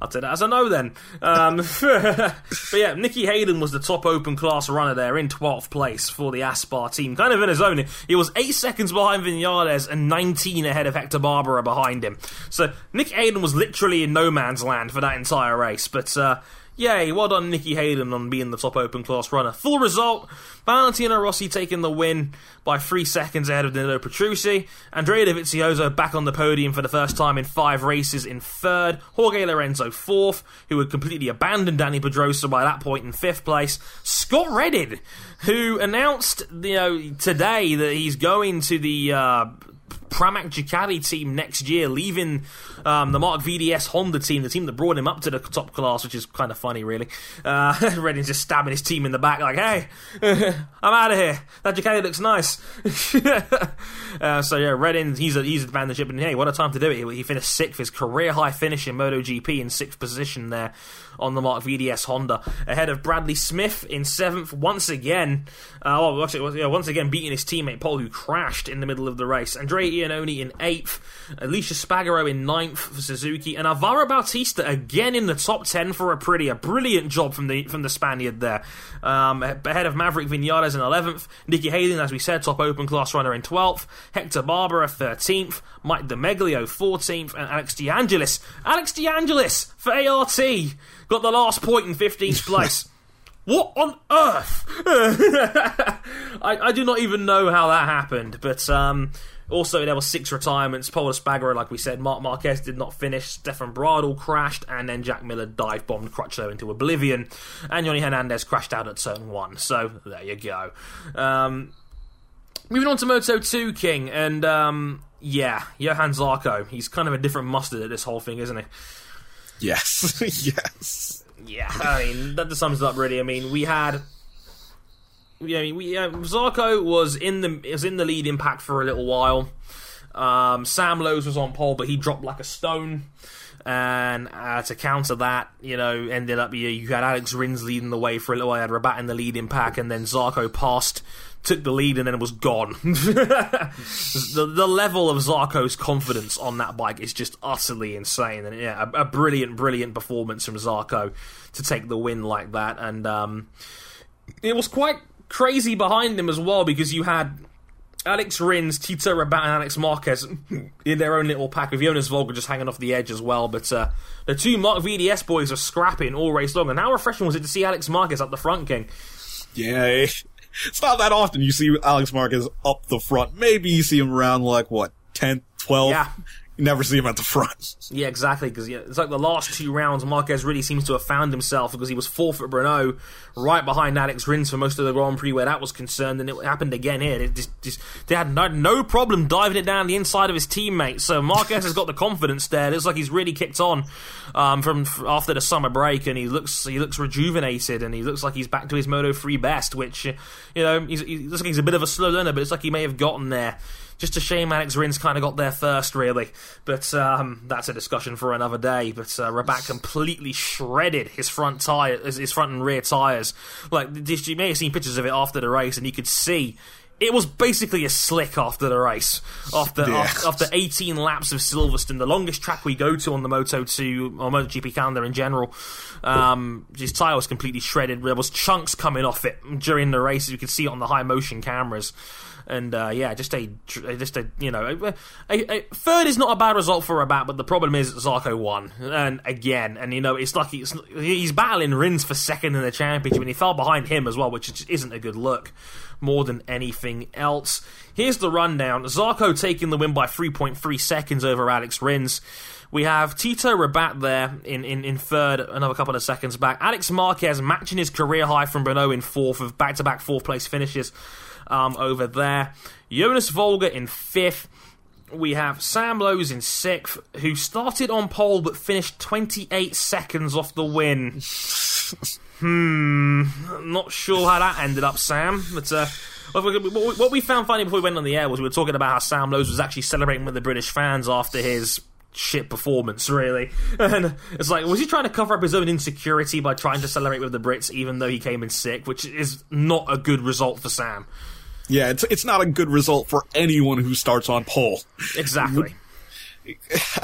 I'll take that as a no then. Um, but yeah, Nicky Hayden was the top open class runner there in 12th place for the Aspar team. Kind of in his own. He was 8 seconds behind Vinales and 19 ahead of Hector Barbera behind him. So Nick Hayden was literally in no man's land for that entire race. But uh, yay, well done Nicky Hayden on being the top open class runner. Full result, Valentino Rossi taking the win by 3 seconds ahead of Danilo Petrucci. Andrea Dovizioso back on the podium for the first time in 5 races in 3rd. Jorge Lorenzo 4th, who had completely abandoned Dani Pedrosa by that point in 5th place. Scott Redding, who announced you know, today that he's going to the... Uh, Pramac Ducati team next year, leaving um, the Marc VDS Honda team, the team that brought him up to the top class, which is kind of funny, really. Uh, Redding's just stabbing his team in the back, like, hey, I'm out of here. That Ducati looks nice. uh, so, yeah, Redding, he's, a, he's advanced the ship, and hey, what a time to do it. He, he finished sixth, his career high finish in MotoGP in sixth position there on the Marc VDS Honda, ahead of Bradley Smith in seventh, once again. Uh, well, actually, yeah, once again beating his teammate Pol, who crashed in the middle of the race. Andrea Iannone in eighth, Aleix Espargaro in ninth for Suzuki, and Alvaro Bautista again in the top ten for a pretty a brilliant job from the from the Spaniard there. Um, ahead of Maverick Vinales in eleventh, Nicky Hayden, as we said, top open class runner in twelfth, Hector Barbera thirteenth, Mike Di Meglio fourteenth, and Alex De Angelis. Alex De Angelis for ART got the last point in fifteenth place. What on earth? I, I do not even know how that happened, but um, also there were six retirements. Pol Espargaro, like we said, Marc Marquez did not finish. Stefan Bradl crashed, and then Jack Miller dive bombed Crutchlow into oblivion, and Yonny Hernandez crashed out at turn one. So there you go. Um, moving on to Moto 2 King, and um, yeah, Johann Zarco. He's kind of a different mustard at this whole thing, isn't he? Yes. yes. Yeah, I mean that sums it up really. I mean, we had, yeah, I mean, we uh, Zarco was in the was in the lead impact for a little while. Um, Sam Lowes was on pole, but he dropped like a stone. And uh, to counter that, you know, ended up you, you had Alex Rins leading the way for a little while. You had Rabat in the lead in pack, and then Zarco passed, took the lead, and then it was gone. the, the level of Zarco's confidence on that bike is just utterly insane. And yeah, a, a brilliant, brilliant performance from Zarco to take the win like that. And um, it was quite crazy behind him as well because you had Alex Rins, Tito Rabat, and Alex Marquez in their own little pack with Jonas Folger just hanging off the edge as well. But uh, the two Marc VDS boys are scrapping all race long. And how refreshing was it to see Alex Marquez up the front, King? Yeah. It's not that often you see Alex Marquez up the front. Maybe you see him around like what, 10th, 12th? Yeah. You never see him at the front. Yeah, exactly. Because yeah, it's like the last two rounds, Marquez really seems to have found himself because he was fourth at Brno, right behind Alex Rins for most of the Grand Prix where that was concerned, and it happened again here. It just, just, they had no, no problem diving it down the inside of his teammate. So Marquez has got the confidence there. It looks like he's really kicked on um, from after the summer break, and he looks he looks rejuvenated, and he looks like he's back to his Moto 3 best. Which you know, he's, he looks like he's a bit of a slow learner, but it's like he may have gotten there. Just a shame Alex Rins kind of got there first, really. But um, that's a discussion for another day. But uh, Rabat completely shredded his front tire, his front and rear tires. Like you may have seen pictures of it after the race, and you could see it was basically a slick after the race. After, yeah. after, after 18 laps of Silverstone, the longest track we go to on the Moto 2 or MotoGP calendar in general, um, his tyre was completely shredded. There was chunks coming off it during the race. as You could see it on the high motion cameras and uh, yeah, just a just a you know a, a, third is not a bad result for Rabat, but the problem is Zarco won, and again, and you know it's like he's, he's battling Rins for second in the championship, and he fell behind him as well, which isn't a good look more than anything else. Here's the rundown: Zarco taking the win by 3.3 seconds over Alex Rins. We have Tito Rabat there in, in, in third, another couple of seconds back. Alex Marquez matching his career high from Brno in fourth, with back to back fourth place finishes um, over there. Jonas Folger in fifth. We have Sam Lowes in sixth, who started on pole but finished 28 seconds off the win. hmm, not sure how that ended up, Sam. But uh, what we found funny before we went on the air was we were talking about how Sam Lowes was actually celebrating with the British fans after his shit performance, really. And it's like, was he trying to cover up his own insecurity by trying to celebrate with the Brits, even though he came in sick, which is not a good result for Sam. Yeah, it's it's not a good result for anyone who starts on pole. Exactly.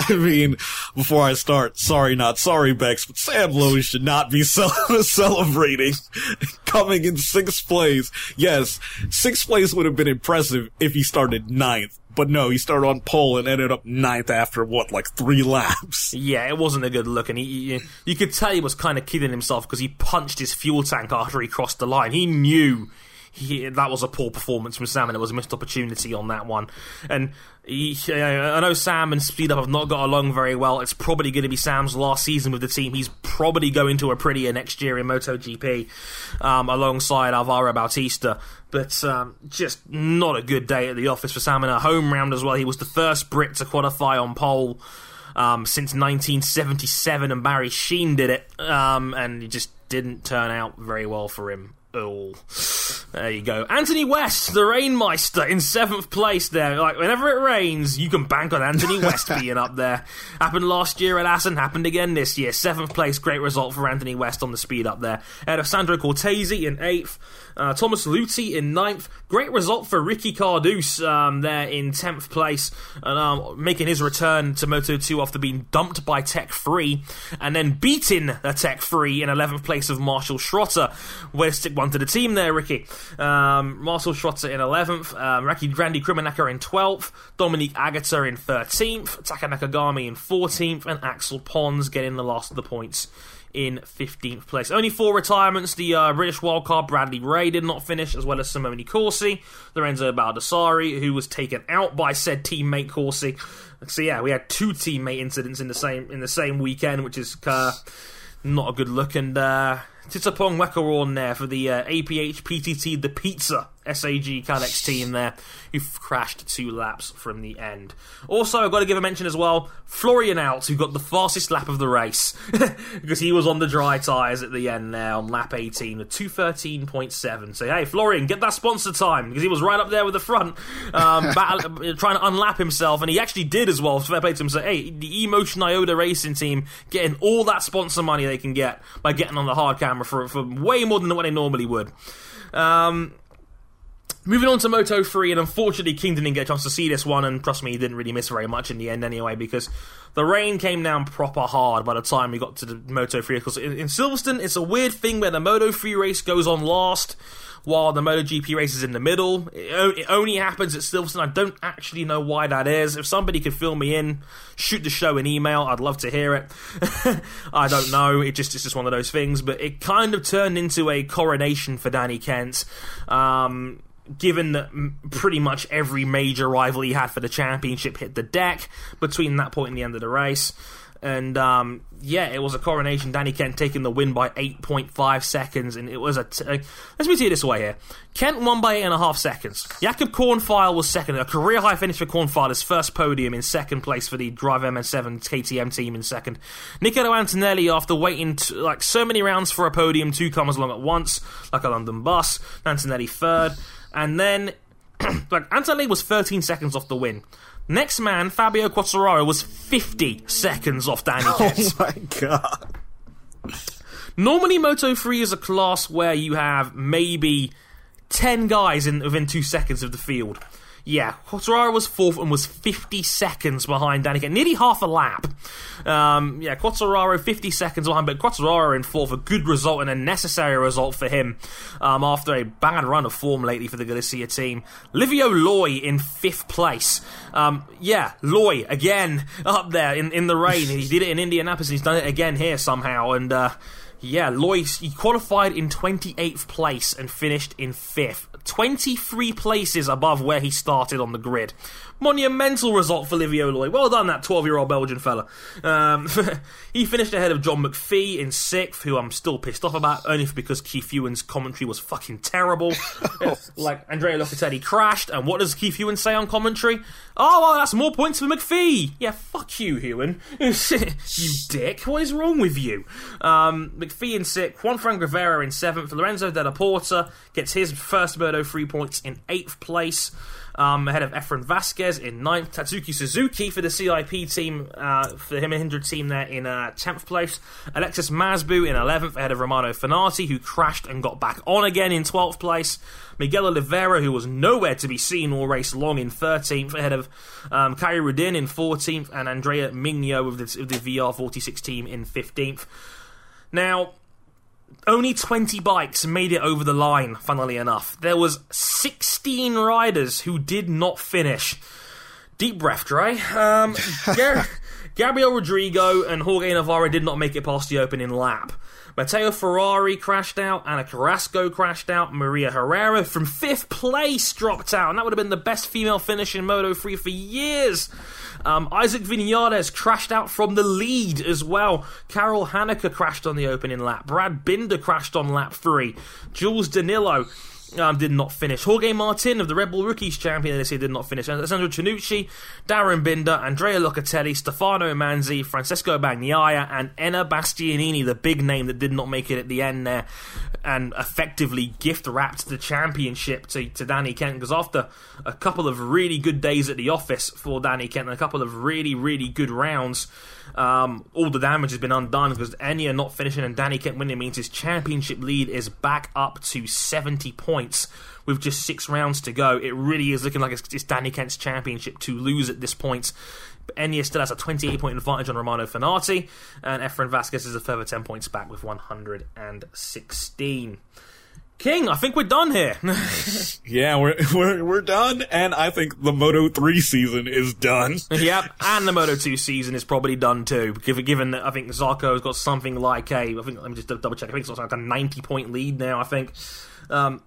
I mean, before I start, sorry, not sorry, Bex, but Sam Lowes should not be celebrating coming in sixth place. Yes, sixth place would have been impressive if he started ninth, but no, he started on pole and ended up ninth after what, like three laps. Yeah, it wasn't a good look, and he, he you could tell he was kind of kidding himself because he punched his fuel tank after he crossed the line. He knew he, that was a poor performance from Sam, and it was a missed opportunity on that one. And he, I know Sam and Speed Up have not got along very well. It's probably going to be Sam's last season with the team. He's probably going to Aprilia next year in MotoGP um, alongside Alvaro Bautista. But um, just not a good day at the office for Sam in a home round as well. He was the first Brit to qualify on pole. Um, since 1977, and Barry Sheene did it, um, and it just didn't turn out very well for him Oh, there you go. Anthony West, the Rainmeister, in seventh place there. Like, whenever it rains, you can bank on Anthony West being up there. Happened last year at Assen, happened again this year. Seventh place, great result for Anthony West on the speed up there. Ahead of Sandro Cortese in eighth. Uh, Thomas Luthi in ninth. Great result for Ricky Cardus um, there in 10th place, and um, making his return to Moto 2 after being dumped by Tech 3, and then beating a Tech 3 in 11th place of Marcel Schrötter. To stick one to the team there, Ricky. Um, Marcel Schrötter in 11th, um, Raki Randy Krummenacher in 12th, Dominique Aegerter in 13th, Taka Nakagami in 14th, and Axel Pons getting the last of the points in 15th place. Only four retirements. The uh, British wildcard Bradley Ray did not finish, as well as Simone Corsi, Lorenzo Baldassarri, who was taken out by said teammate Corsi. So yeah, we had two teammate incidents in the same in the same weekend, which is uh, not a good look. And uh, Thitipong Warokorn there for the uh, APH PTT the Pizza SAG Cadex team there, who crashed two laps from the end. Also, I've got to give a mention as well, Florian Alt, who got the fastest lap of the race, because he was on the dry tyres at the end there on lap 18 at 213.7. So, hey, Florian, get that sponsor time, because he was right up there with the front, um, battle, trying to unlap himself, and he actually did as well. Fair play to him. So, hey, the Emotion Ioda Racing team getting all that sponsor money they can get by getting on the hard camera for, for way more than what they normally would. Um, Moving on to Moto 3, and unfortunately, King didn't get a chance to see this one, and trust me, he didn't really miss very much in the end anyway, because the rain came down proper hard by the time we got to the Moto 3. Because in, in Silverstone, it's a weird thing where the Moto 3 race goes on last, while the MotoGP race is in the middle. It, only happens at Silverstone. I don't actually know why that is. If somebody could fill me in, shoot the show an email. I'd love to hear it. I don't know. It just it's just one of those things. But it kind of turned into a coronation for Danny Kent. Um, given that pretty much every major rival he had for the championship hit the deck between that point and the end of the race. And um, yeah, it was a coronation. Danny Kent taking the win by 8.5 seconds, and it was a. T- let's me see it this way here. Kent won by eight and a half seconds. Jakub Kornfeil was second, a career high finish for Kornfeil, his first podium in second place for the Drive MN7 KTM team in second. Niccolo Antonelli, after waiting t- like so many rounds for a podium, two comes along at once, like a London bus. Antonelli third, and then like Antonelli was 13 seconds off the win. Next man, Fabio Quartararo, was 50 seconds off Danny Kent. Oh my god. Normally, Moto 3 is a class where you have maybe 10 guys in within two seconds of the field. Yeah, Quartararo was fourth and was 50 seconds behind Kent, nearly half a lap. Um, yeah, Quartararo 50 seconds behind, but Quartararo in fourth, a good result and a necessary result for him um, after a bad run of form lately for the Galicia team. Livio Loi in fifth place. Um, yeah, Loi again up there in, in the rain. he did it in Indianapolis he's done it again here somehow. And uh, yeah, Lois, he qualified in 28th place and finished in 5th. 23 places above where he started on the grid. Monumental result for Livio Loi. Well done, that 12 year old Belgian fella. Um, he finished ahead of John McPhee in 6th, who I'm still pissed off about, only because Keith Huewen's commentary was fucking terrible. like, Andrea Locatelli crashed, and what does Keith Huewen say on commentary? Oh, well, that's more points for McPhee. Yeah, fuck you, Huewen. you dick. What is wrong with you? Um, McPhee in 6th, Juan Fran Rivera in 7th, Lorenzo Dalla Porta gets his first Moto 3 points in 8th place um, ahead of Efren Vazquez in ninth. Tatsuki Suzuki for the CIP team, uh, for the Himahindra team there in uh, 10th place. Alexis Masbou in 11th, ahead of Romano Fenati, who crashed and got back on again in 12th place. Miguel Oliveira, who was nowhere to be seen all race long, in 13th, ahead of um, Rudin in 14th, and Andrea Migno with the, with the VR46 team in 15th. Now, only 20 bikes made it over the line, funnily enough. There was 16 riders who did not finish. Deep breath, Dre. Um, Gar- Gabriel Rodrigo and Jorge Navarro did not make it past the opening lap. Matteo Ferrari crashed out, Ana Carrasco crashed out, Maria Herrera from fifth place dropped out, and that would have been the best female finish in Moto 3 for years. Um, Isaac Vinales crashed out from the lead as well. Karel Hanika crashed on the opening lap. Brad Binder crashed on lap three. Jules Danilo um, did not finish. Jorge Martin of the Red Bull Rookies champion this year did not finish. Alessandro Cianucci, Darryn Binder, Andrea Locatelli, Stefano Manzi, Francesco Bagnaia, and Enea Bastianini, the big name that did not make it at the end there, and effectively gift wrapped the championship to, to Danny Kent. Because after a couple of really good days at the office for Danny Kent and a couple of really, really good rounds, um, all the damage has been undone because Enea not finishing and Danny Kent winning means his championship lead is back up to 70 points with just six rounds to go. It really is looking like it's, Danny Kent's championship to lose at this point. But Enea still has a 28 point advantage on Romano Fenati, and Efren Vazquez is a further 10 points back with 116. King, I think we're done here. Yeah, we're we're we're done, and I think the Moto Three season is done. yep, and the Moto 2 season is probably done too, given, given that I think Zarco has got something like a, I think, let me just double check, I think it's like a 90 point lead now, I think. Um,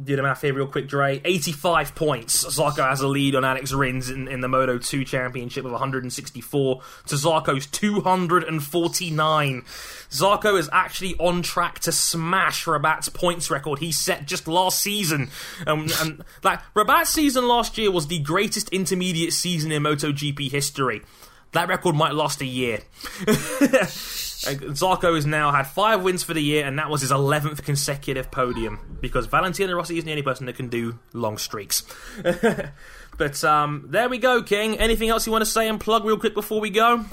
did the math here real quick, Dre. 85 points. Zarco has a lead on Alex Rins in, in the Moto 2 Championship of 164 to Zarco's 249. Zarco is actually on track to smash Rabat's points record he set just last season. Um, and like Rabat's season last year was the greatest intermediate season in MotoGP history. That record might last a year. Zarco has now had five wins for the year, and that was his 11th consecutive podium because Valentino Rossi isn't the only person that can do long streaks. but um, there we go, King. Anything else you want to say and plug real quick before we go?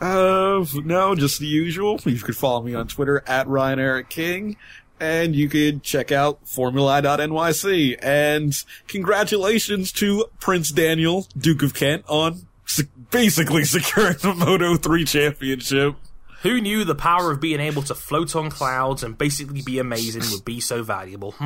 Uh, no, just the usual. You could follow me on Twitter at Ryan Eric King, and you could check out Formula.nyc. And congratulations to Prince Daniel, Duke of Kent, on basically securing the Moto 3 championship. Who knew the power of being able to float on clouds and basically be amazing would be so valuable?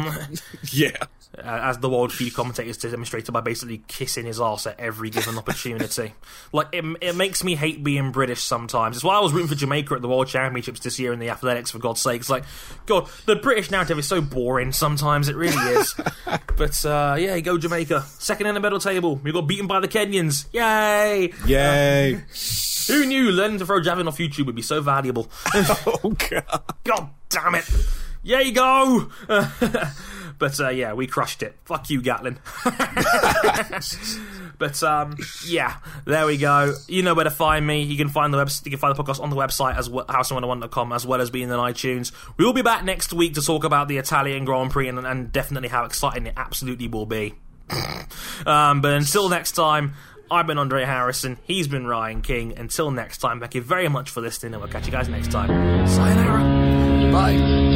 Yeah. Uh, as the world feed commentators demonstrated by basically kissing his ass at every given opportunity. like it, it makes me hate being British sometimes. It's why I was rooting for Jamaica at the World Championships this year in the athletics. For God's sake, it's like God, the British narrative is so boring. Sometimes it really is. but uh, yeah, go Jamaica. Second in the medal table. We got beaten by the Kenyans. Yay! Yay. Who knew learning to throw javelin off YouTube would be so valuable? oh, God. God damn it! Yeah, you go. but uh, yeah, we crushed it. Fuck you, Gatlin. but um, yeah, there we go. You know where to find me. You can find the web- you can find the podcast on the website as well, house101.com as well as being on iTunes. We will be back next week to talk about the Italian Grand Prix and, and definitely how exciting it absolutely will be. um, but until next time. I've been Andre Harrison. He's been Ryan King. Until next time, thank you very much for listening, and we'll catch you guys next time. Sayonara. Bye.